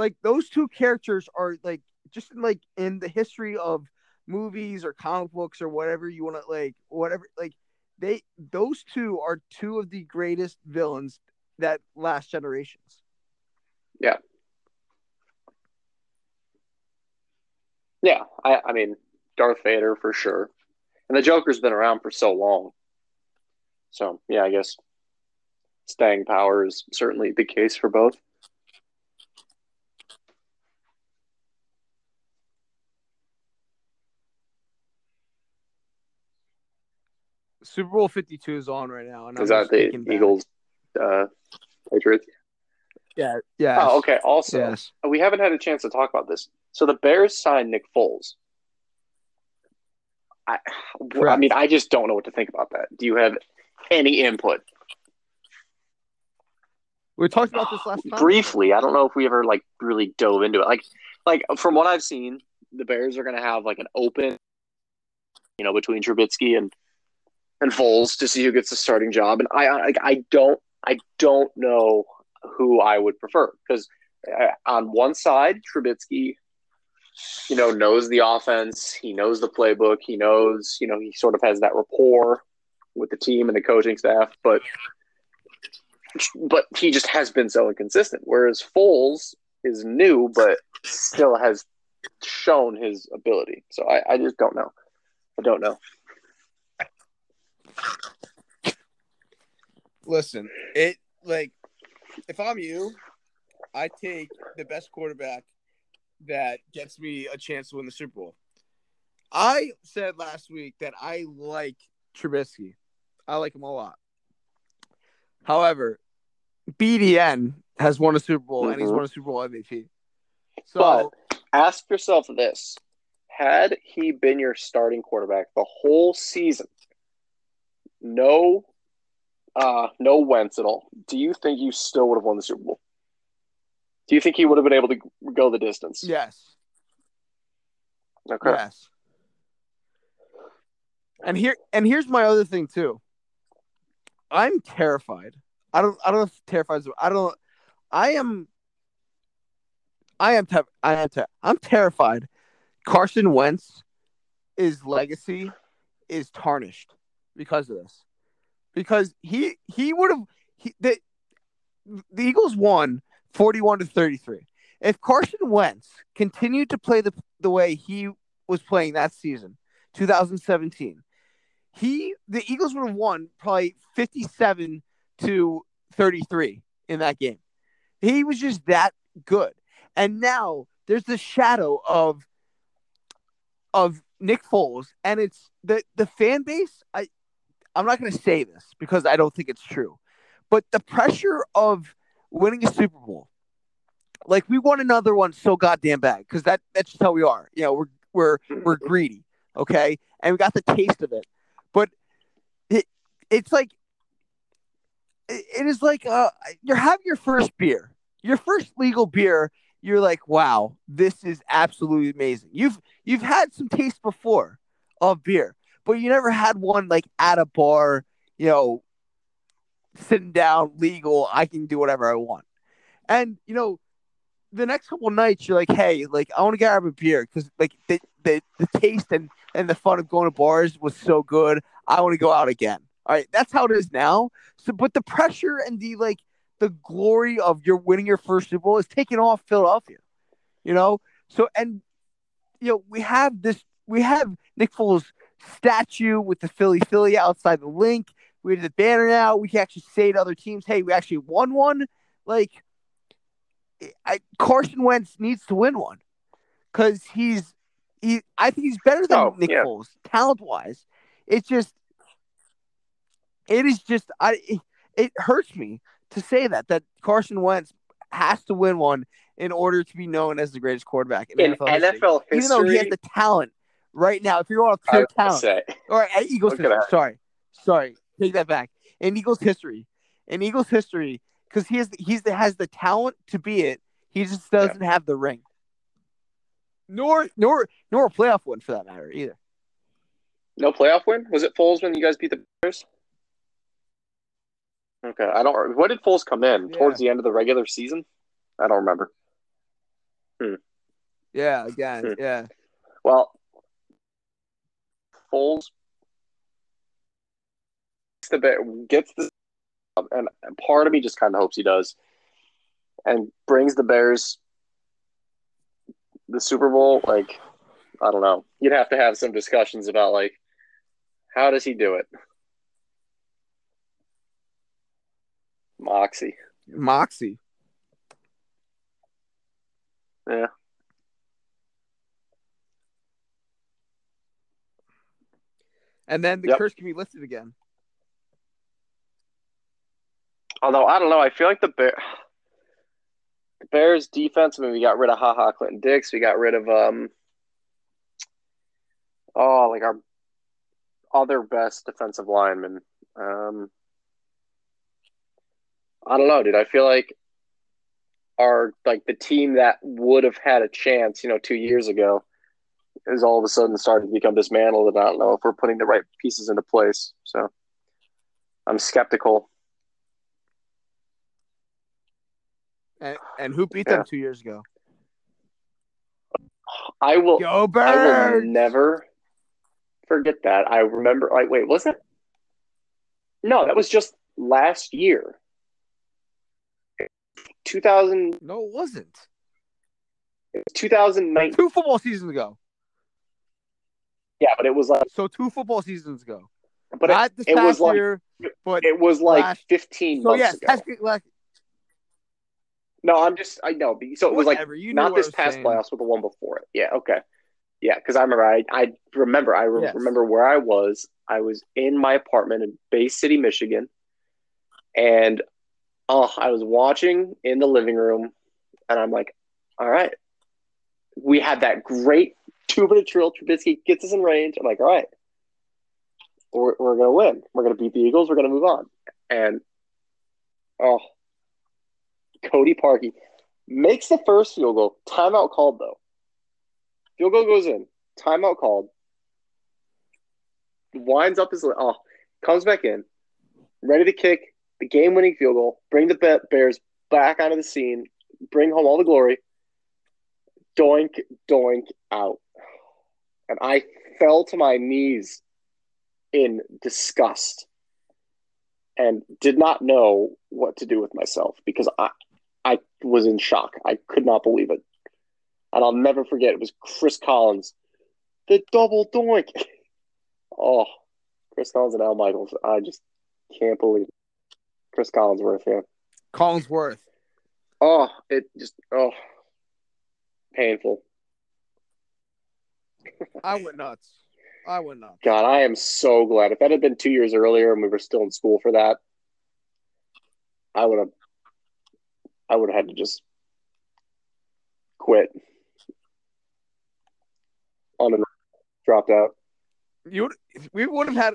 like those two characters are like just in, like in the history of movies or comic books or whatever you want to like whatever like they those two are two of the greatest villains that last generations Yeah, Yeah, I, I mean, Darth Vader for sure. And the Joker's been around for so long. So, yeah, I guess staying power is certainly the case for both. Super bowl 52 is on right now and Is I'm that the. Eagles, uh, Patriots? yeah yeah Oh, okay. Also, yes we haven't had a chance to talk about this. So the Bears signed Nick Foles. I, I mean, I just don't know what to think about that. Do you have any input? we talked about this last time briefly. I don't know if we ever like really dove into it. Like, like from what I've seen, the Bears are going to have like an open, you know, between Trubisky and and Foles to see who gets the starting job. And I, I, I don't, I don't know who I would prefer because uh, on one side, Trubisky you know, knows the offense. He knows the playbook. He knows, you know, he sort of has that rapport with the team and the coaching staff. But but he just has been so inconsistent. Whereas Foles is new, but still has shown his ability. So I, I just don't know. I don't know. Listen, it like if I'm you, I take the best quarterback that gets me a chance to win the Super Bowl. I said last week that I like Trubisky. I like him a lot. However, BDN has won a Super Bowl and he's Mhm. won a Super Bowl MVP. So But ask yourself this: Had he been your starting quarterback the whole season, no, uh, no Wentz at all, do you think you still would have won the Super Bowl? Do you think he would have been able to go the distance? yes, Okay. yes. And here and here's my other thing too. I'm terrified. I don't I don't know if terrified I don't I am I am ter- I am ter- I'm terrified. Carson Wentz his legacy is tarnished because of this. Because he he would have he the, the Eagles won 41 to 33. If Carson Wentz continued to play the the way he was playing that season, 2017, he the Eagles would have won probably 57 to 33 in that game. He was just that good. And now there's the shadow of of Nick Foles and it's the the fan base I I'm not going to say this because I don't think it's true. But the pressure of winning a Super Bowl like we won another one so goddamn bad because that that's just how we are. You know, we're we're we're greedy, okay, and we got the taste of it. But it it's like it, it is like uh you're having your first beer, your first legal beer. You're like, wow, this is absolutely amazing. You've you've had some taste before of beer, but you never had one like at a bar. You know, sitting down, legal. I can do whatever I want, and you know the next couple nights you're like, hey, like I want to grab a beer because like the, the the taste and and the fun of going to bars was so good. I want to go out again. All right, that's how it is now. So, but the pressure and the like the glory of your winning your first Super Bowl is taking off Philadelphia. You know, so and you know we have this we have Nick Foles statue with the Philly Philly outside the Linc. We have the banner now. We can actually say to other teams, hey, we actually won one. Like I, Carson Wentz needs to win one because he's he. I think he's better than Oh, Nick yeah. Foles talent wise. It's just it is just I. It, it hurts me to say that that Carson Wentz has to win one in order to be known as the greatest quarterback in, In NFL. NFL history, even though he has the talent right now. If you're on pure talent, say right, at Eagles history. Sorry, sorry, take that back. In Eagles history, in Eagles history, because he has he's the, has the talent to be it. He just doesn't have the ring, nor nor nor a playoff win for that matter either. no playoff win. Was it Foles when you guys beat the Bears? Okay, I don't. What did Foles come in Yeah. towards the end of the regular season? I don't remember. Hmm. Yeah, again, Hmm. yeah, Well, Foles the Bear- gets the and part of me just kind of hopes he does, and brings the Bears the Super Bowl. Like, I don't know. You'd have to have some discussions about like how does he do it? Moxie. Moxie. Yeah. And then the Yep. curse can be lifted again. Although I don't know, I feel like the Bear, the Bears defense. I mean, we got rid of Ha Ha Clinton Dix. We got rid of um, oh, like our other best defensive lineman. Um, I don't know, dude. I feel like our like the team that would have had a chance, you know, two years ago, is all of a sudden starting to become dismantled, and I don't know if we're putting the right pieces into place. So I'm skeptical. And, and who beat Yeah. them two years ago? I will. Go I will never forget that. I remember. Like, wait, was it? No, that was just last year. 2000, No, it wasn't. 2019. Two football seasons ago. Yeah, but it was like, So two football seasons ago. but it, Not this it was like- year, but it was like last- 15 so months yes, ago. like, No, I'm just, I know. So it was like whatever, not this past saying. playoffs, but the one before it. Yeah, okay. Yeah, because I remember, I, I remember, I re- Yes. remember where I was. I was in my apartment in Bay City, Michigan, and oh, I was watching in the living room, and I'm like, all right, we had that great two minute drill. Trubisky gets us in range. I'm like, all right, we're, we're gonna win. We're gonna beat the Eagles. We're gonna move on. And oh, Cody Parkey makes the first field goal. Timeout called though. Field goal goes in. Timeout called. Winds up his oh, comes back in, ready to kick the game-winning field goal. Bring the Bears back onto the scene. Bring home all the glory. Doink, doink out, and I fell to my knees in disgust and did not know what to do with myself because I I was in shock. I could not believe it. And I'll never forget it was Chris Collins. The double doink. [laughs] Oh, Chris Collins and Al Michaels. I just can't believe it. Chris Collinsworth, yeah. Collinsworth. Oh, it just oh painful. I went nuts. I went nuts. God, I am so glad. If that had been two years earlier and we were still in school for that, I would have I would have had to just quit. On and dropped out. You would, we would have had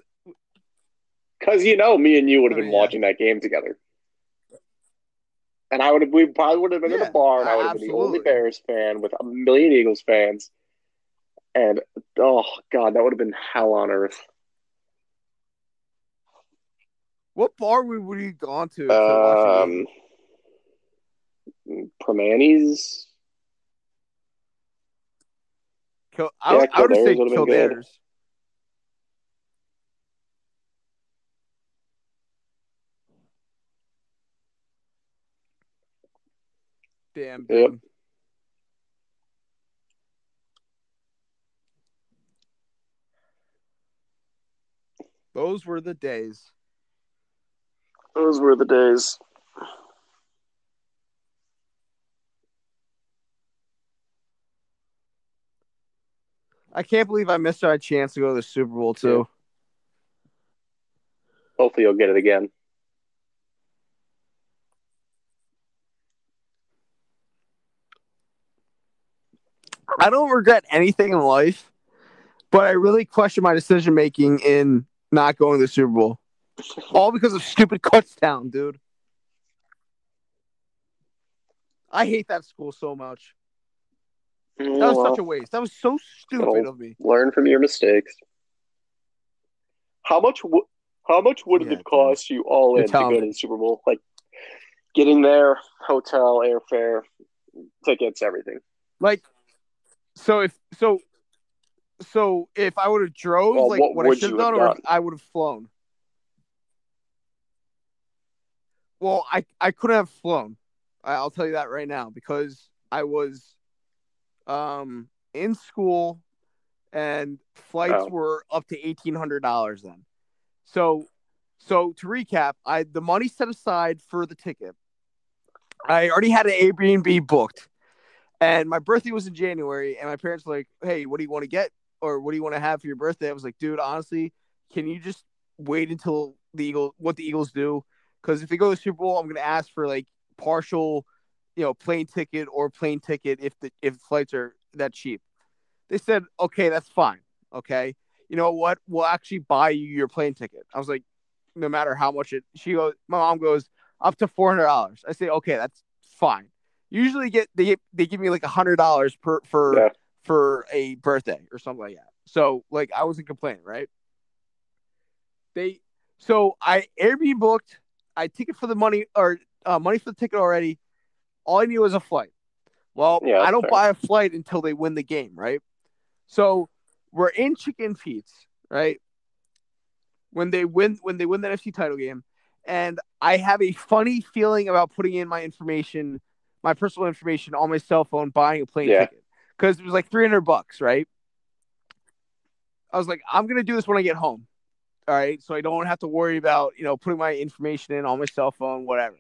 Because you know, me and you would have Oh, been yeah. watching that game together. And I would have, we probably would have been in Yeah, the bar, and I would have been the only. Bears fan with a million Eagles fans. And oh god, that would have been hell on earth. what bar would would you gone to? to watch a game? Um, Permanis. Kill, I, would- I would have said would've been good. Kildare. Damn, Yep. Those were the days. Those were the days. I can't believe I missed our chance to go to the Super Bowl too. Hopefully, you'll get it again. I don't regret anything in life, but I really question my decision making in not going to the Super Bowl. All because of stupid Kutztown, dude. I hate that school so much. That was Well, such a waste. That was so stupid of me. learn from your mistakes. How much? W- how much would Yeah, it cost you all in to go me. to the Super Bowl? Like getting there, hotel, airfare, tickets, everything. Like, so if so, so if I would have drove, Well, like what what, I should have have done, or I would have flown. Well, I I couldn't have flown. I, I'll tell you that right now because I was, um, in school, and flights Oh. were up to eighteen hundred dollars then. So, so to recap, I the money set aside for the ticket. I already had an Airbnb booked, and my birthday was in January. And my parents were like, "Hey, what do you want to get, or what do you want to have for your birthday?" I was like, "Dude, honestly, can you just wait until the Eagle what the Eagles do? Because if they go to the Super Bowl, I'm gonna ask for like partial, you know, plane ticket or plane ticket if the if flights are that cheap." They said, "Okay, that's fine. Okay, you know what? We'll actually buy you your plane ticket." I was like, "No matter how much it." She goes, "My mom goes up to four hundred dollars." I say, "Okay, that's fine." Usually get they they give me like a hundred dollars per for Yeah. For a birthday or something like that. So like I wasn't complaining, right? They so I Airbnb booked, I ticket for the money or uh, money for the ticket already. All I needed was a flight. Well, Yeah, I don't fair. buy a flight until they win the game, right? So we're in Chicken Feets, right? When they win, when they win the NFC title game, and I have a funny feeling about putting in my information, my personal information on my cell phone, buying a plane Yeah. ticket because it was like three hundred bucks, right? I was like, I'm gonna do this when I get home, all right, so I don't have to worry about you know putting my information in on my cell phone, whatever.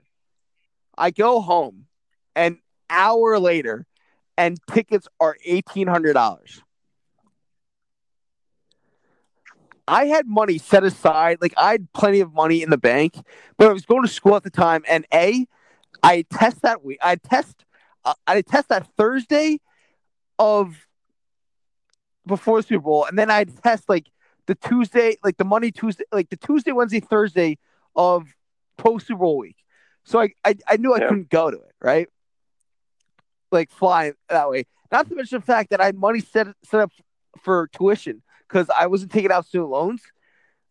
I go home, an hour later, and tickets are eighteen hundred dollars. I had money set aside, like I had plenty of money in the bank, but I was going to school at the time, and a, I test that week. I test, uh, I test that Thursday of before the Super Bowl, and then I'd test like the Tuesday, like the Monday Tuesday, like the Tuesday, Wednesday, Thursday of post Super Bowl week. So I, I, I knew I Yeah. couldn't go to it, right? Like flying that way. Not to mention the fact that I had money set set up for tuition because I wasn't taking out student loans.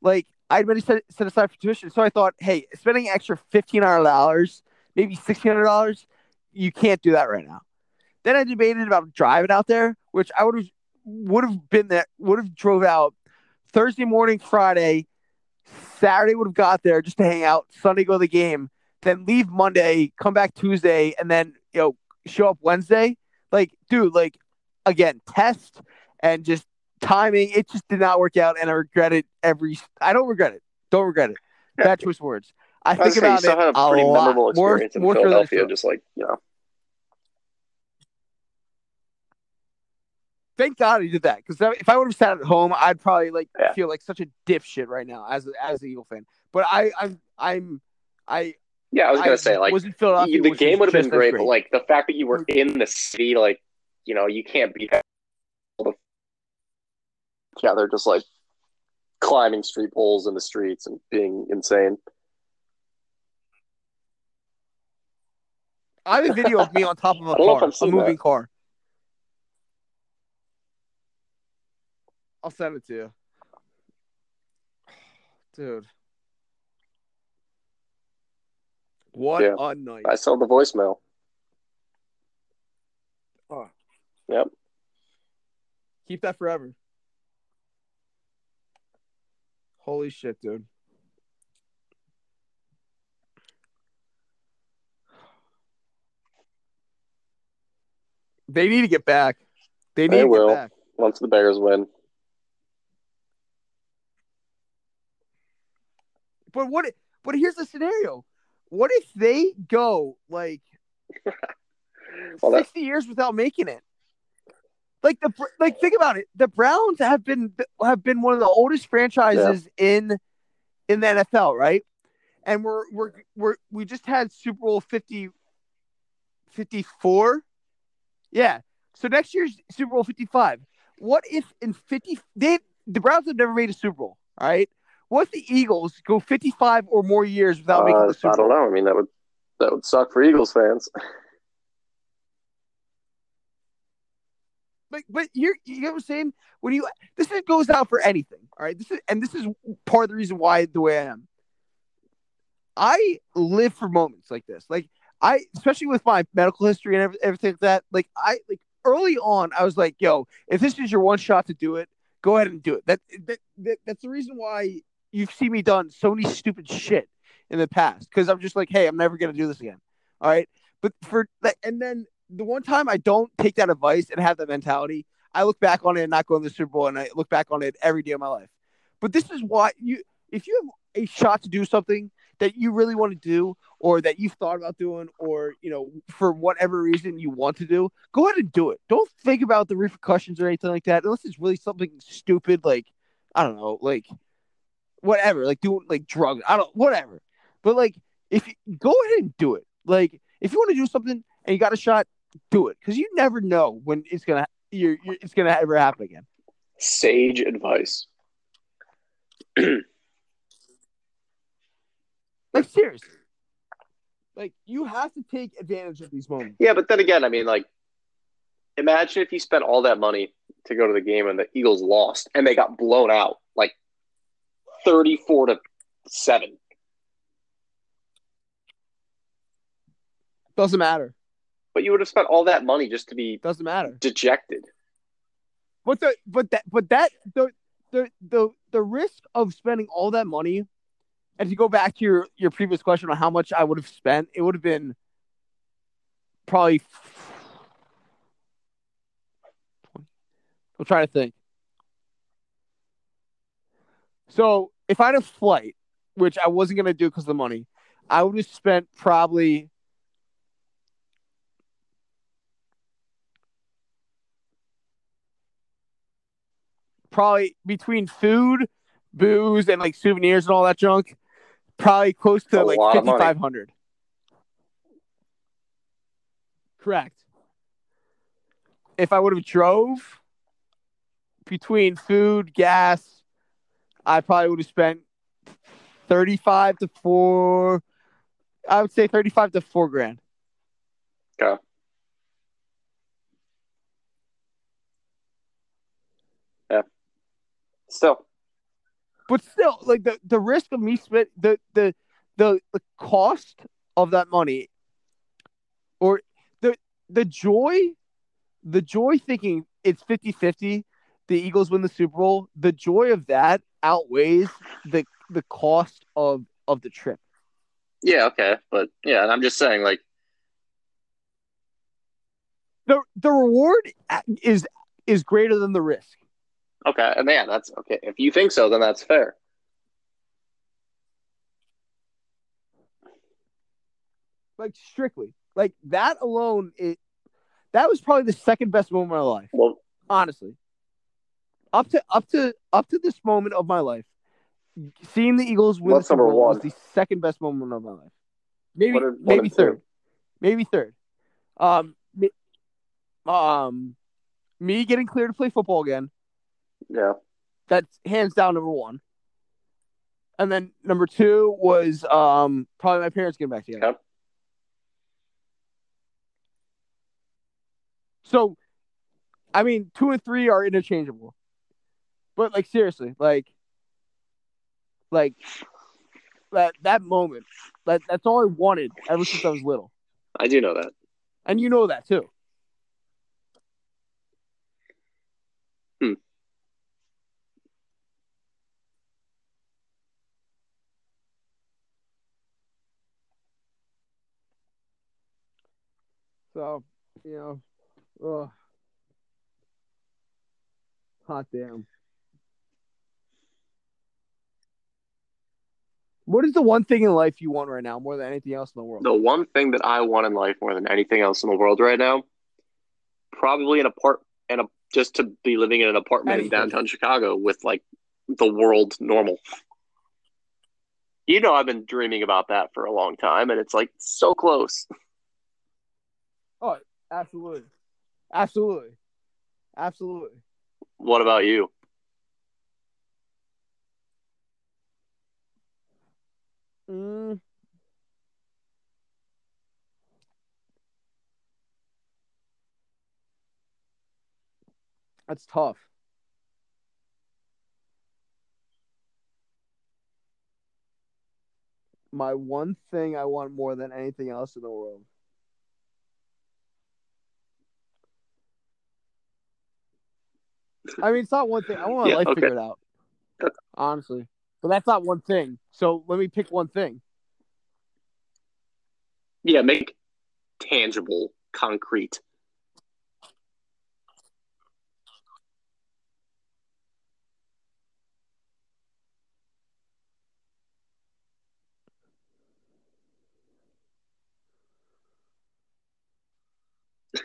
Like I had money set, set aside for tuition, so I thought, hey, spending extra fifteen hundred dollars, maybe sixteen hundred dollars, you can't do that right now. Then I debated about driving out there, which I would have would have been there, would have drove out Thursday morning, Friday, Saturday would have got there just to hang out, Sunday go to the game, then leave Monday, come back Tuesday, and then you know show up Wednesday. Like, dude, like again, test and just timing. It just did not work out, and I regret it every. I don't regret it. Don't regret it. Yeah. Bad choice words. I I think about still it had a a pretty lot memorable more, experience in more than Philadelphia. Just like you know, Thank God he did that because if I would have sat at home, I'd probably like Yeah. feel like such a dipshit right now as as an Eagle fan. But I, I'm, I'm, I. yeah, I was gonna say like was in Philadelphia. the game would have been as great, but like the fact that you were mm-hmm. in the city, like you know, you can't be. Yeah, they're just like climbing street poles in the streets and being insane. I have a video of me on top of a [laughs] I don't know if car, a moving that. car. I'll send it to you, dude. What Yeah. a night! I saw the voicemail. Oh. Yep. Keep that forever. Holy shit, dude. They need to get back. They need They to will. get back. Once the Bears win, But what? But here's the scenario: What if they go like [laughs] well, that sixty years without making it? Like the like, think about it. The Browns have been have been one of the oldest franchises in in the NFL, right? And we're we're we're we just had Super Bowl 50, 54. Yeah. So next year's Super Bowl fifty five. What if in fifty they the Browns have never made a Super Bowl, all right? What if the Eagles go fifty five or more years without making uh, the Super Bowl? I don't know. I mean, that would that would suck for Eagles fans. [laughs] Like, but you're you know what I'm saying? When you this is, goes out for anything, all right? This is and this is part of the reason why the way I am. I live for moments like this. Like I, especially with my medical history and everything like that. Like I, like early on, I was like, "Yo, if this is your one shot to do it, go ahead and do it." That, that, that that's the reason why you've seen me done so many stupid shit in the past because I'm just like, "Hey, I'm never gonna do this again." All right, but for and then the one time I don't take that advice and have that mentality, I look back on it and not go in the Super Bowl, and I look back on it every day of my life. But this is why you, if you have a shot to do something that you really want to do, or that you've thought about doing, or you know, for whatever reason you want to do, go ahead and do it. Don't think about the repercussions or anything like that, unless it's really something stupid, like I don't know, like whatever, like doing like drugs. I don't, whatever. But like, if you go ahead and do it, like if you want to do something and you got a shot, do it because you never know when it's gonna you're, you're it's gonna ever happen again. Sage advice. [clears throat] Like seriously, like you have to take advantage of these moments. Yeah, but then again, I mean, like, imagine if you spent all that money to go to the game and the Eagles lost and they got blown out, like thirty-four to seven. Doesn't matter. But you would have spent all that money just to be Doesn't matter. dejected. But the but that but that the the the the risk of spending all that money, and to go back to your your previous question on how much I would have spent, it would have been probably. I'm trying to think. So if I had a flight, which I wasn't gonna do because of the money, I would have spent probably probably between food, booze, and like souvenirs and all that junk, probably close to A like fifty five hundred. Correct. If I would have drove between food, gas, I probably would have spent thirty five to four. I would say thirty five to four grand. Okay. Yeah. Still, but still like the the risk of me spend the the the the cost of that money or the the joy the joy thinking it's 50-50 the eagles win the super bowl the joy of that outweighs the the cost of of the trip yeah, okay, but yeah, and I'm just saying, like, the the reward is is greater than the risk okay, and yeah, that's okay. If you think so, then that's fair. like strictly like that alone it that was probably the second best moment of my life Well, honestly. Up to up to up to this moment of my life, seeing the Eagles win What's the Super Bowl was the second best moment of my life. Maybe What are- what maybe are two? third, maybe third. Um, me, um, me getting clear to play football again. yeah, That's hands down number one. And then number two was um probably my parents getting back together. Yep. So, I mean, two and three are interchangeable, but like seriously, like, like that that moment, that that's all I wanted ever since I was little, I do know that. and you know that too. Hmm. So, you know, ugh. hot damn. What is the one thing in life you want right now more than anything else in the world? The one thing that I want in life more than anything else in the world right now, probably an apart and a just to be living in an apartment in downtown Chicago with like the world normal. You know, I've been dreaming about that for a long time, and it's like so close. Oh, absolutely. Absolutely. Absolutely. What about you? Mm. That's tough. My one thing I want more than anything else in the world. I mean, it's not one thing. I want my [laughs] Yeah, life okay. figured out. Honestly. But that's not one thing. So let me pick one thing. Yeah, make tangible, concrete. [laughs]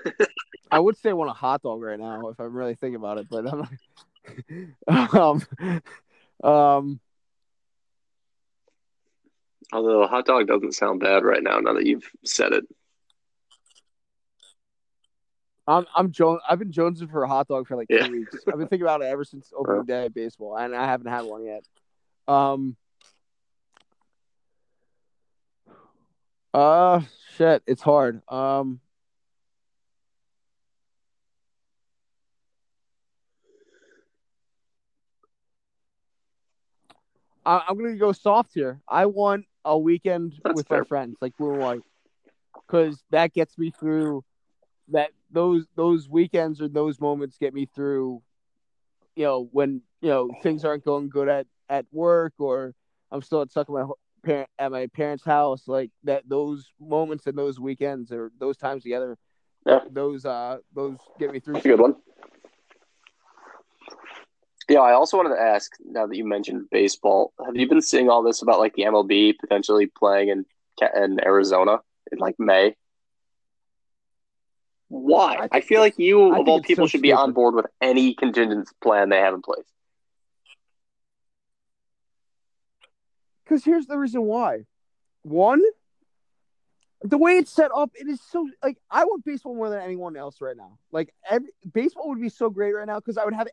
I would say I want a hot dog right now if I'm really thinking about it, but I'm not. [laughs] um, um, Although a hot dog doesn't sound bad right now. Now that you've said it, I'm I'm Jones. I've been jonesing for a hot dog for like two weeks. I've been thinking about it ever since [laughs] opening day of baseball, and I haven't had one yet. Um. Uh, shit, it's hard. Um. I'm gonna go soft here. I want a weekend That's with fair. my friends, like blue and white, because that gets me through that those those weekends or those moments get me through. You know when you know things aren't going good at at work or I'm still stuck at my parent at my parents' house. Like that, those moments and those weekends or those times together. Yeah. Those uh those get me through. That's a good one. Yeah, I also wanted to ask now that you mentioned baseball, have you been seeing all this about like the MLB potentially playing in in Arizona in like May? Why? I I, feel like you I of all people so should be on board with any contingency plan they have in place. Because here's the reason why. One, the way it's set up, it is so like I want baseball more than anyone else right now. Like every baseball would be so great right now because I would have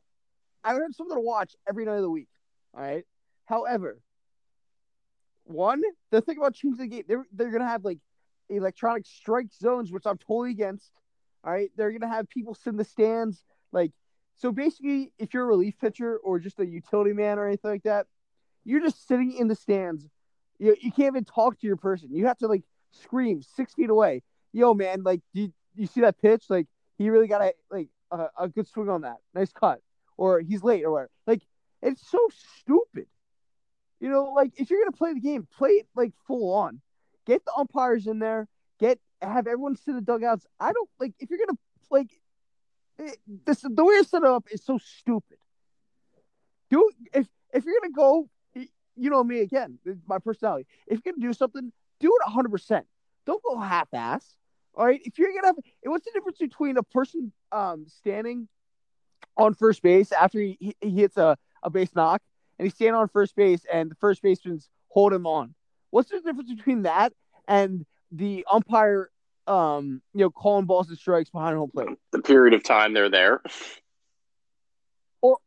I would have something to watch every night of the week. All right. However, one, the thing about changing the game, they're they're gonna have like electronic strike zones, which I'm totally against. All right. They're gonna have people sit in the stands. Like so basically, if you're a relief pitcher or just a utility man or anything like that, you're just sitting in the stands. You, you can't even talk to your person. You have to like scream six feet away. Yo, man, like you you see that pitch? Like he really got a like a, a good swing on that. Nice cut. Or he's late or whatever. Like it's so stupid. You know, like if you're gonna play the game, play it like full on. Get the umpires in there. Get have everyone sit in the dugouts. I don't like if you're gonna like it, this the way it's set up is so stupid. Do if if you're gonna go, you know me again, my personality. If you're gonna do something, do it 100. percent Don't go half ass. All right. If you're gonna have, what's the difference between a person um standing on first base after he, he, he hits a, a base knock and he's standing on first base and the first baseman's hold him on? What's the difference between that and the umpire um you know calling balls and strikes behind home plate? The period of time they're there. Or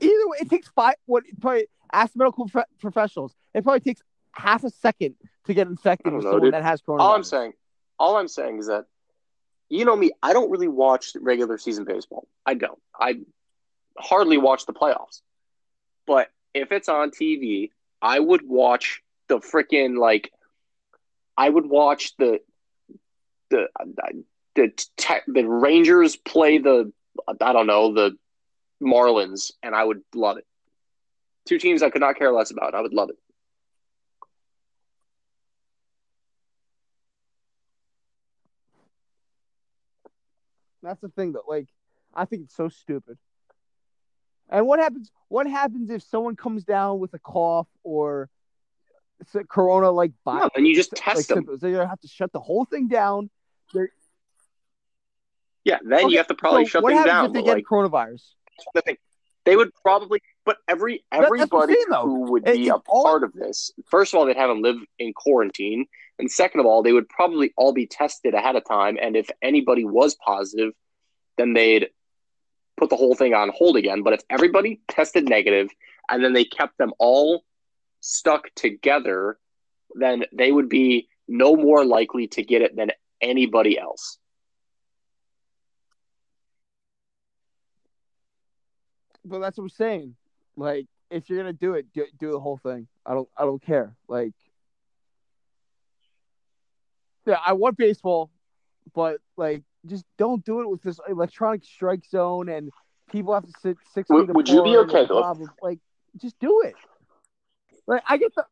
Either way, it takes five. What probably ask medical prof- professionals. It probably takes half a second to get infected with know, someone dude. that has coronavirus. All I'm saying, all I'm saying is that you know me, I don't really watch regular season baseball. I don't. I hardly watch the playoffs. But if it's on TV, I would watch the freaking like I would watch the the the te- the Rangers play the I don't know, the Marlins and I would love it. Two teams I could not care less about. I would love it. That's the thing, though. Like, I think it's so stupid. And what happens? What happens if someone comes down with a cough or corona like No, and you just test like, them. symptoms? They're gonna have to shut the whole thing down. They're, Yeah, then Okay, you have to probably so shut what things happens down. if they get like, coronavirus? the thing. They would probably, but every That- that's what I'm everybody saying, who would be it- a all- part of this, first of all, they'd have them live in quarantine, and second of all, they would probably all be tested ahead of time. And if anybody was positive, then they'd put the whole thing on hold again. But if everybody tested negative, and then they kept them all stuck together, then they would be no more likely to get it than anybody else. But that's what I'm saying. Like, if you're gonna do it, do, do the whole thing. I don't. I don't care. Like, yeah, I want baseball, but like, just don't do it with this electronic strike zone and people have to sit six Would- feet would you be okay, and though? blah, Like, just do it. Like, I get the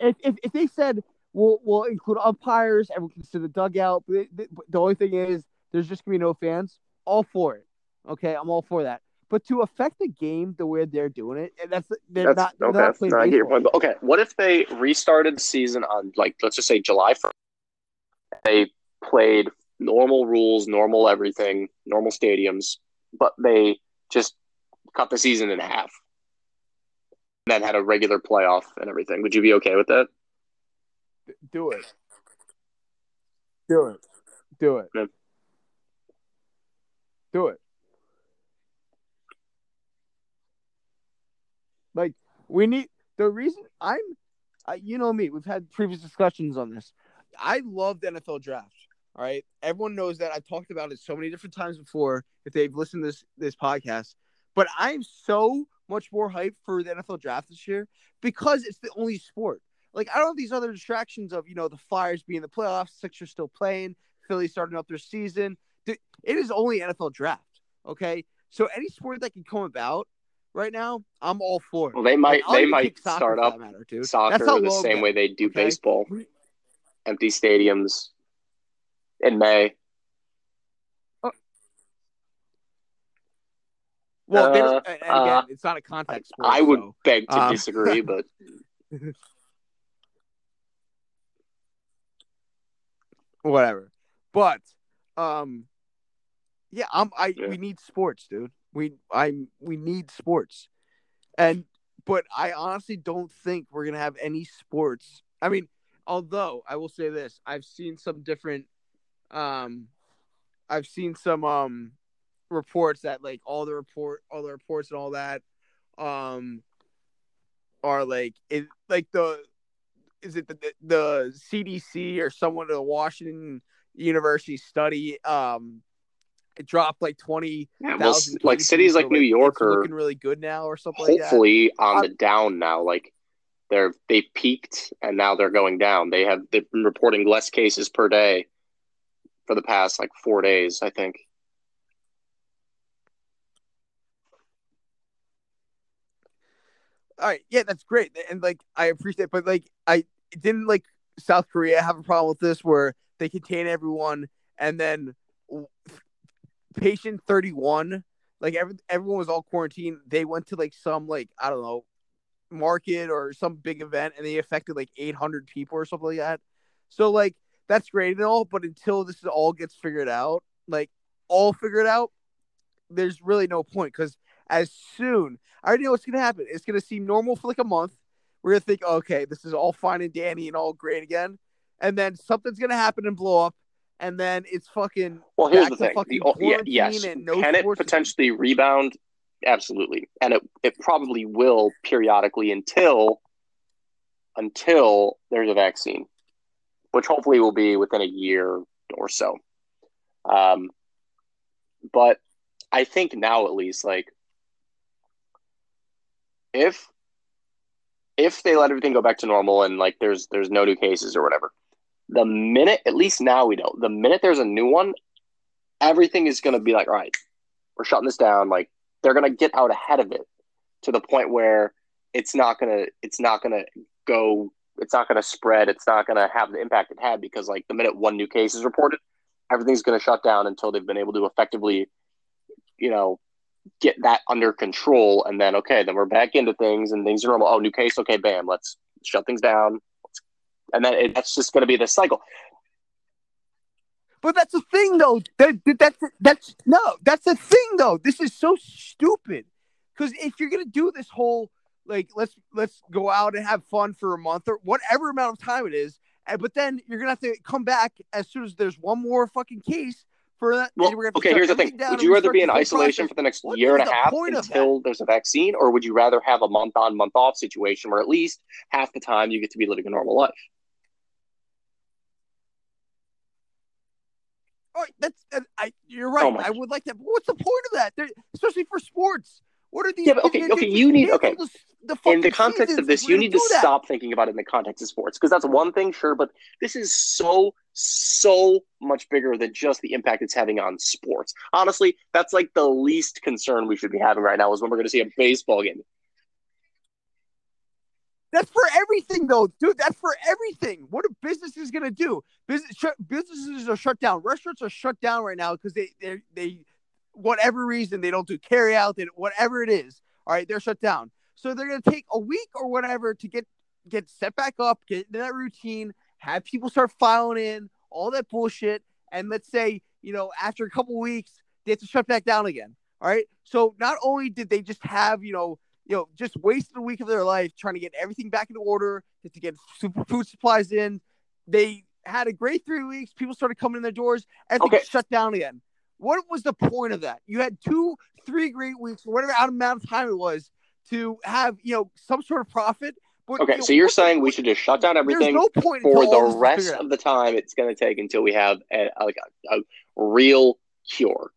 if if, if they said we'll we'll include umpires, can sit in the dugout. But the, the only thing is, there's just gonna be no fans. All for it. Okay, I'm all for that. But to affect the game the way they're doing it, and that's they're That's not they're okay. not playing No, I get your point. Okay, what if they restarted the season on like let's just say July first? They played normal rules, normal everything, normal stadiums, but they just cut the season in half. And then had a regular playoff and everything. Would you be okay with that? Do it. Do it. Do it. Yeah. Do it. Like we need the reason I'm, I, you know me. We've had previous discussions on this. I love the NFL draft. All right, everyone knows that. I've talked about it so many different times before. If they've listened to this this podcast, but I'm so much more hyped for the NFL draft this year because it's the only sport. Like I don't have these other distractions of you know the Flyers being in the playoffs, Sixers still playing, Philly starting up their season. It is only NFL draft. Okay, so any sport that can come about right now, I'm all for it. Well, they might Like, they might start up matter, soccer That's how the same way they do okay? baseball. Empty stadiums in May. Well, Uh, don't, and and again, uh, it's not a contact sport. I would so- beg to um, disagree, [laughs] but whatever. But um yeah, I'm I Yeah. we need sports, dude. We I we need sports. And but I honestly don't think we're going to have any sports. I mean, although I will say this, I've seen some different um I've seen some um reports that like all the report all the reports and all that um are like it like the is it the, the CDC or someone at the Washington University study um it dropped like 20 yeah, well, like cities so, like New York are looking really good now or something like that. hopefully on I- the down now. Like they're they peaked and now they're going down. They have they've been reporting less cases per day for the past like four days, I think. All right, yeah, that's great, and like I appreciate, it, but like I didn't like South Korea have a problem with this where they contain everyone, and then patient thirty one, like every everyone was all quarantined. They went to like some like I don't know market or some big event, and they affected like eight hundred people or something like that. So like that's great and all, but until this is all gets figured out, like all figured out, there's really no point because as soon I already know what's gonna happen. It's gonna seem normal for like a month. We're gonna think, okay, this is all fine and dandy and all great again, and then something's gonna happen and blow up, and then it's fucking Well, here's back the thing. fucking The, yeah, yes. and no Can it potentially rebound? Absolutely. And it, it probably will periodically until until there's a vaccine, which hopefully will be within a year or so. Um, but I think now at least like if if they let everything go back to normal and like there's there's no new cases or whatever, the minute at least now we know the minute there's a new one, everything is going to be like, all right, we're shutting this down. Like they're going to get out ahead of it to the point where it's not going to it's not going to go it's not going to spread it's not going to have the impact it had because like the minute one new case is reported everything's going to shut down until they've been able to effectively you know get that under control and then okay then we're back into things and things are normal. Oh new case okay bam let's shut things down. And then it, that's just going to be the cycle But that's the thing, though. That, that- that's that's no, that's the thing, though. This is so stupid. Because if you're gonna do this whole like let's let's go out and have fun for a month or whatever amount of time it is, and, but then you're gonna have to come back as soon as there's one more fucking case for that. well okay here's the thing would you rather be in isolation process. for the next What year and a half until there's a vaccine or would you rather have a month on month off situation where at least half the time you get to be living a normal life All right, that's that, I. You're oh right. Oh I would like that. But what's the point of that? There, especially for sports. What are these? Yeah, but okay, okay, you need- okay. The, the in the context of this, you need to that. stop thinking about it in the context of sports because that's one thing, sure, but this is so so much bigger than just the impact it's having on sports. Honestly, that's like the least concern we should be having right now is when we're going to see a baseball game. That's for everything, though, dude. That's for everything. What are businesses gonna do? Business shut, businesses are shut down. Restaurants are shut down right now because they they they whatever reason they don't do carry out. They whatever it is. All right, they're shut down. So they're gonna take a week or whatever to get get set back up, get into that routine, have people start filing in all that bullshit, and let's say you know after a couple weeks they have to shut back down again. All right. So not only did they just have you know you know, just wasted a week of their life trying to get everything back into order, to get super food supplies in. They had a great three weeks. People started coming in their doors. Everything Okay. shut down again. What was the point of that? You had two, three great weeks, or whatever amount of time it was, to have you know some sort of profit. But, Okay, you know, so you're saying we should just shut down everything no for the rest of the time it's going to take until we have a, a, a real cure.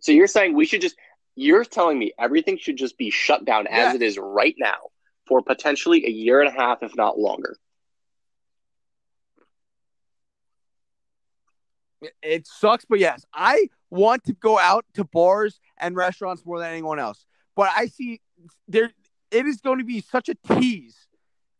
So you're saying we should just you're telling me everything should just be shut down Yes. as it is right now for potentially a year and a half, if not longer. It sucks, but yes, I want to go out to bars and restaurants more than anyone else. But I see there it is going to be such a tease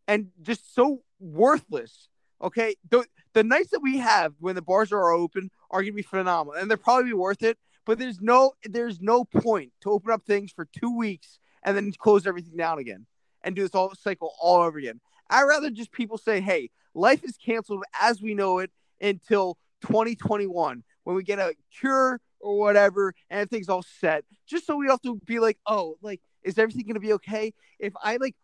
and just so worthless. Okay, the the nights that we have when the bars are open are going to be phenomenal, and they're probably worth it. But there's no there's no point to open up things for two weeks and then close everything down again and do this whole cycle all over again. I'd rather just people say, "Hey, life is canceled as we know it until 2021 when we get a cure or whatever and everything's all set." Just so we have to be like, "Oh, like is everything going to be okay? If I like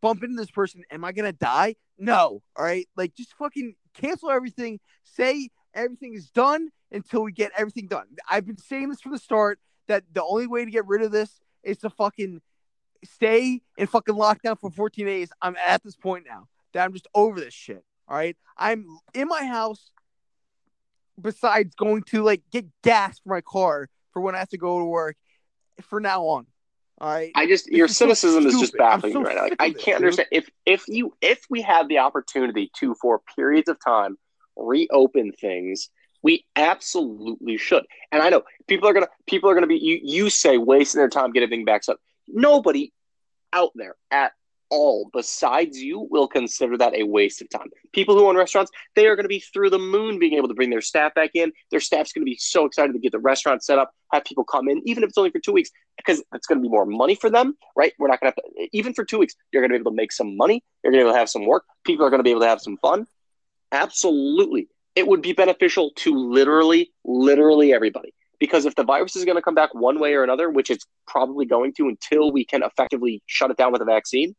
bump into this person, am I going to die? No. All right, like just fucking cancel everything. Say everything is done until we get everything done. I've been saying this from the start that the only way to get rid of this is to fucking stay in fucking lockdown for 14 days. I'm at this point now that I'm just over this shit. All right. I'm in my house besides going to like get gas for my car for when I have to go to work for now on. All right. I just This your is so cynicism is just baffling so me right now. Like, I can't dude. understand if if you if we had the opportunity to for periods of time reopen things, we absolutely should. And I know people are gonna people are gonna be you you say wasting their time getting back up. Nobody out there at all besides you will consider that a waste of time. People who own restaurants, they are going to be through the moon being able to bring their staff back in. Their staff's going to be so excited to get the restaurant set up, have people come in, even if it's only for two weeks, because it's going to be more money for them, right? We're not going to have to, even for two weeks, you're going to be able to make some money. You're going to be able to have some work. People are going to be able to have some fun. Absolutely. It would be beneficial to literally, literally everybody. Because if the virus is going to come back one way or another, which it's probably going to until we can effectively shut it down with a vaccine,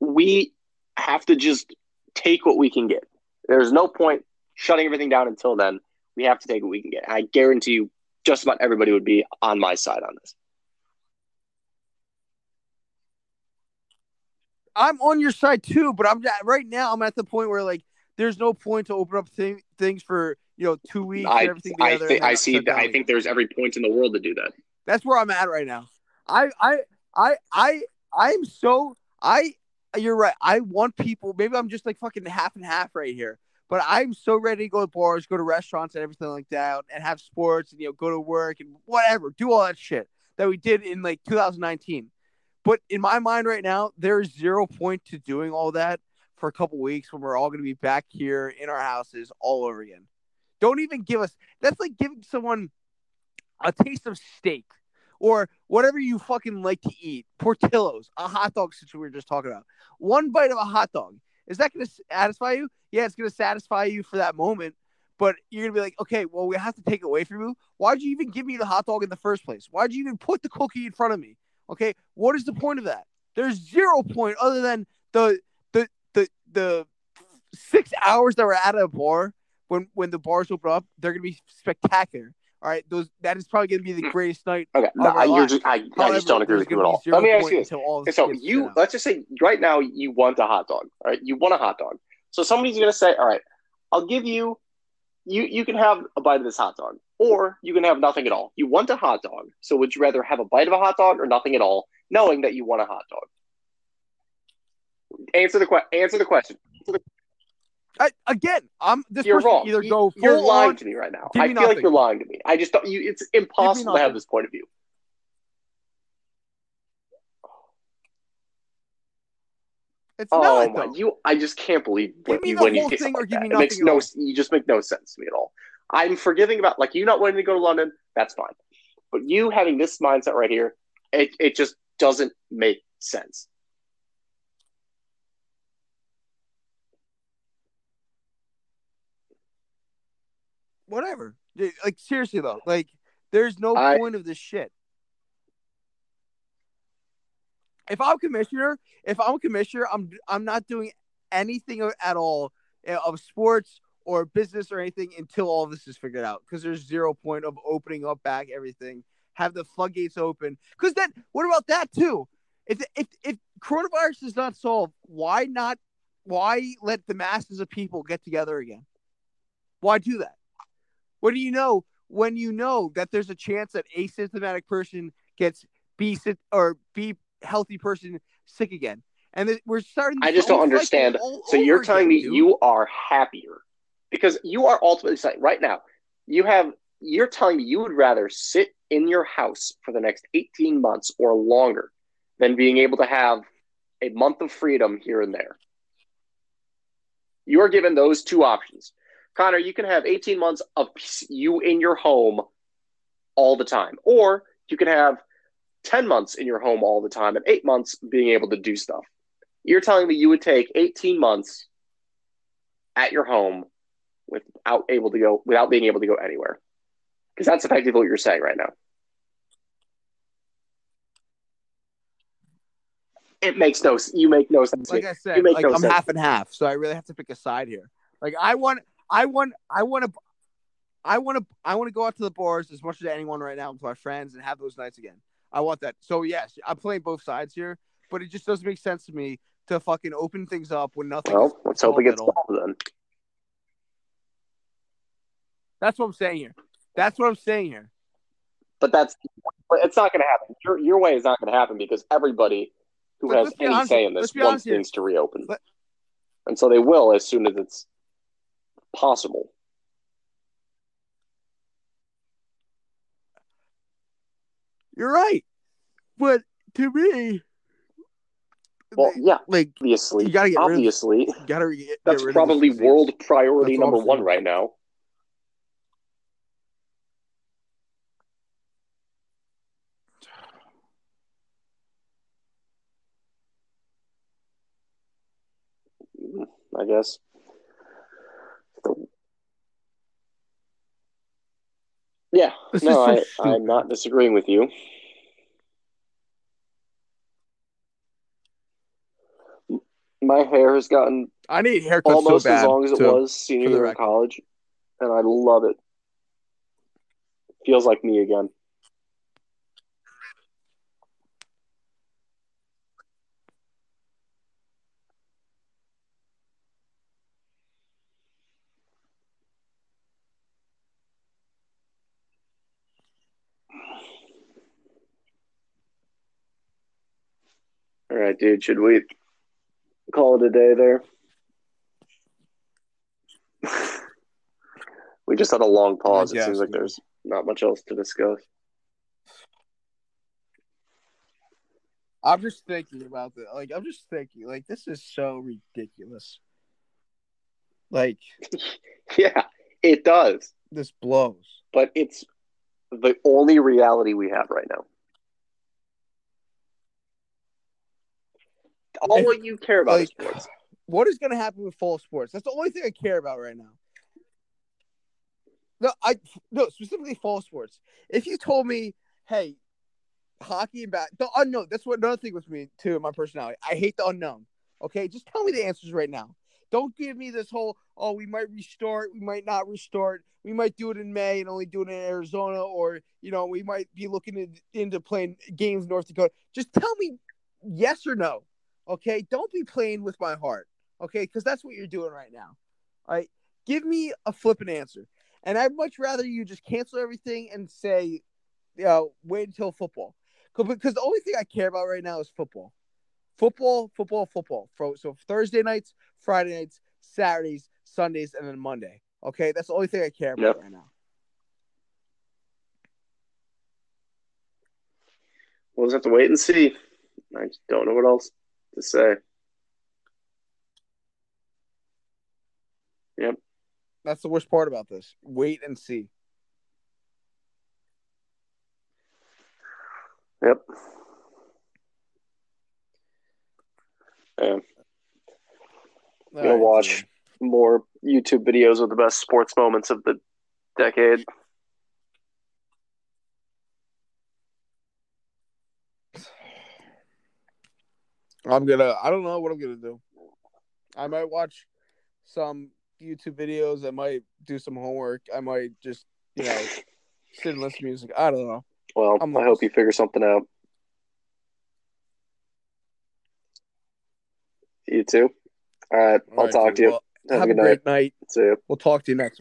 we have to just take what we can get. There's no point shutting everything down until then. We have to take what we can get. I guarantee you, just about everybody would be on my side on this. I'm on your side too, but I'm right now. I'm at the point where like there's no point to open up th- things for you know two weeks I, everything I, together. think I see. down I think there's every point in the world to do that. That's where I'm at right now. I I I I I am so I you're right. I want people maybe I'm just like fucking half and half right here. But I'm so ready to go to bars, go to restaurants and everything like that and have sports and you know go to work and whatever, do all that shit that we did in like 2019. But in my mind right now, there's zero point to doing all that for a couple weeks when we're all going to be back here in our houses all over again. Don't even give us that's like giving someone a taste of steak or whatever you fucking like to eat. Portillo's, a hot dog situation we were just talking about. One bite of a hot dog. Is that going to satisfy you? Yeah, it's going to satisfy you for that moment. But you're going to be like, okay, well, we have to take it away from you. Why'd you even give me the hot dog in the first place? Why'd you even put the cookie in front of me? Okay, what is the point of that? There's zero point other than the the six hours that we're at a bar when when the bars open up. They're gonna be spectacular. All right, those that is probably gonna be the hmm. greatest night. Okay, no, I, you're just, I, I just don't agree with you at all. Let me ask you this. so you let's just say right now you want a hot dog. All right, you want a hot dog. So somebody's gonna say, all right, I'll give you, you you can have a bite of this hot dog, or you can have nothing at all. You want a hot dog, so would you rather have a bite of a hot dog or nothing at all, knowing that you want a hot dog? Answer the question. Answer the question. I, again, I'm this You're wrong. either You- go you're lying on- to me right now. I feel like you're lying to me. I just don't. You, it's impossible to have this point of view. It's Oh not my! though. You, I just can't believe when you when you say thing like that. It makes no. You just make no sense to me at all. I'm forgiving about like you not wanting to go to London. That's fine, but you having this mindset right here, it it just doesn't make sense. Whatever. Like seriously though, like there's no I- point of this shit. If I'm commissioner, if I'm commissioner, I'm I'm not doing anything at all uh, of sports or business or anything until all this is figured out. Because there's zero point of opening up back everything, have the floodgates open. Because then, what about that too? If if if coronavirus is not solved, why not? Why let the masses of people get together again? Why do that? What do you know when you know that there's a chance that asymptomatic person gets B or B healthy person sick again. And we're starting. I just don't understand. So you're telling me dude. you are happier because you are ultimately saying right now you have you're telling me you would rather sit in your house for the next 18 months or longer than being able to have a month of freedom here and there. You are given those two options. Connor, you can have 18 months of you in your home all the time, or you can have 10 months in your home all the time and eight months being able to do stuff. You're telling me you would take 18 months at your home without able to go without being able to go anywhere. Because that's effectively what you're saying right now. It makes no you make no sense. like. I said, like no I'm sense. half and half, so I really have to pick a side here. Like I want, I want, I want to, I want to, I want to go out to the bars as much as anyone right now with my friends and have those nights again. I want that. So yes, I'm playing both sides here, but it just doesn't make sense to me to fucking open things up when nothing. well, let's hope it gets solved then. That's what I'm saying here. That's what I'm saying here. But that's it's not going to happen. Your your way is not going to happen because everybody who But has any honest- say in this wants things to reopen, Let- and so they will as soon as it's possible. You're right, but to me, Well, yeah, like obviously, You gotta get rid of- obviously, gotta get that's rid probably world priority That's number one right now. I guess. Yeah, no, I, I'm not disagreeing with you. My hair has gotten I need haircuts almost so bad. as long as it too. was senior year in record. college, and I love it. Feels like me again. All right, dude. Should we call it a day there? [laughs] we just had a long pause. It seems like there's not much else to discuss. I'm just thinking about this. Like, I'm just thinking, like, this is so ridiculous. Like, [laughs] Yeah, it does, this blows. but it's the only reality we have right now. All you care about is like- sports. What is going to happen with fall sports? That's the only thing I care about right now. No, I no specifically fall sports. If you told me, hey, hockey and bat, the unknown. That's what another thing with me too. My personality. I hate the unknown. Okay, just tell me the answers right now. Don't give me this whole oh we might restart, we might not restart, we might do it in May and only do it in Arizona, or you know we might be looking in, into playing games in North Dakota. Just tell me yes or no. Okay, don't be playing with my heart. Okay, because that's what you're doing right now. All right, give me a flippant answer, and I'd much rather you just cancel everything and say, you know, wait until football, because the only thing I care about right now is football, football, football, football. So Thursday nights, Friday nights, Saturdays, Sundays, and then Monday. Okay, that's the only thing I care about Yep. right now. We'll just have to wait and see. I just don't know what else to say. Yep. That's the worst part about this. Wait and see. Yep. Yeah. All Gonna right, watch more YouTube videos of the best sports moments of the decade. I'm gonna. I don't know what I'm gonna do. I might watch some YouTube videos. I might do some homework. I might just, you know, [laughs] sit and listen to music. I don't know. Well, I'm I hope you figure something out. You too. All right. All I'll right, talk dude. to you. Well, Have, have a a good night. great night. See you. We'll talk to you next.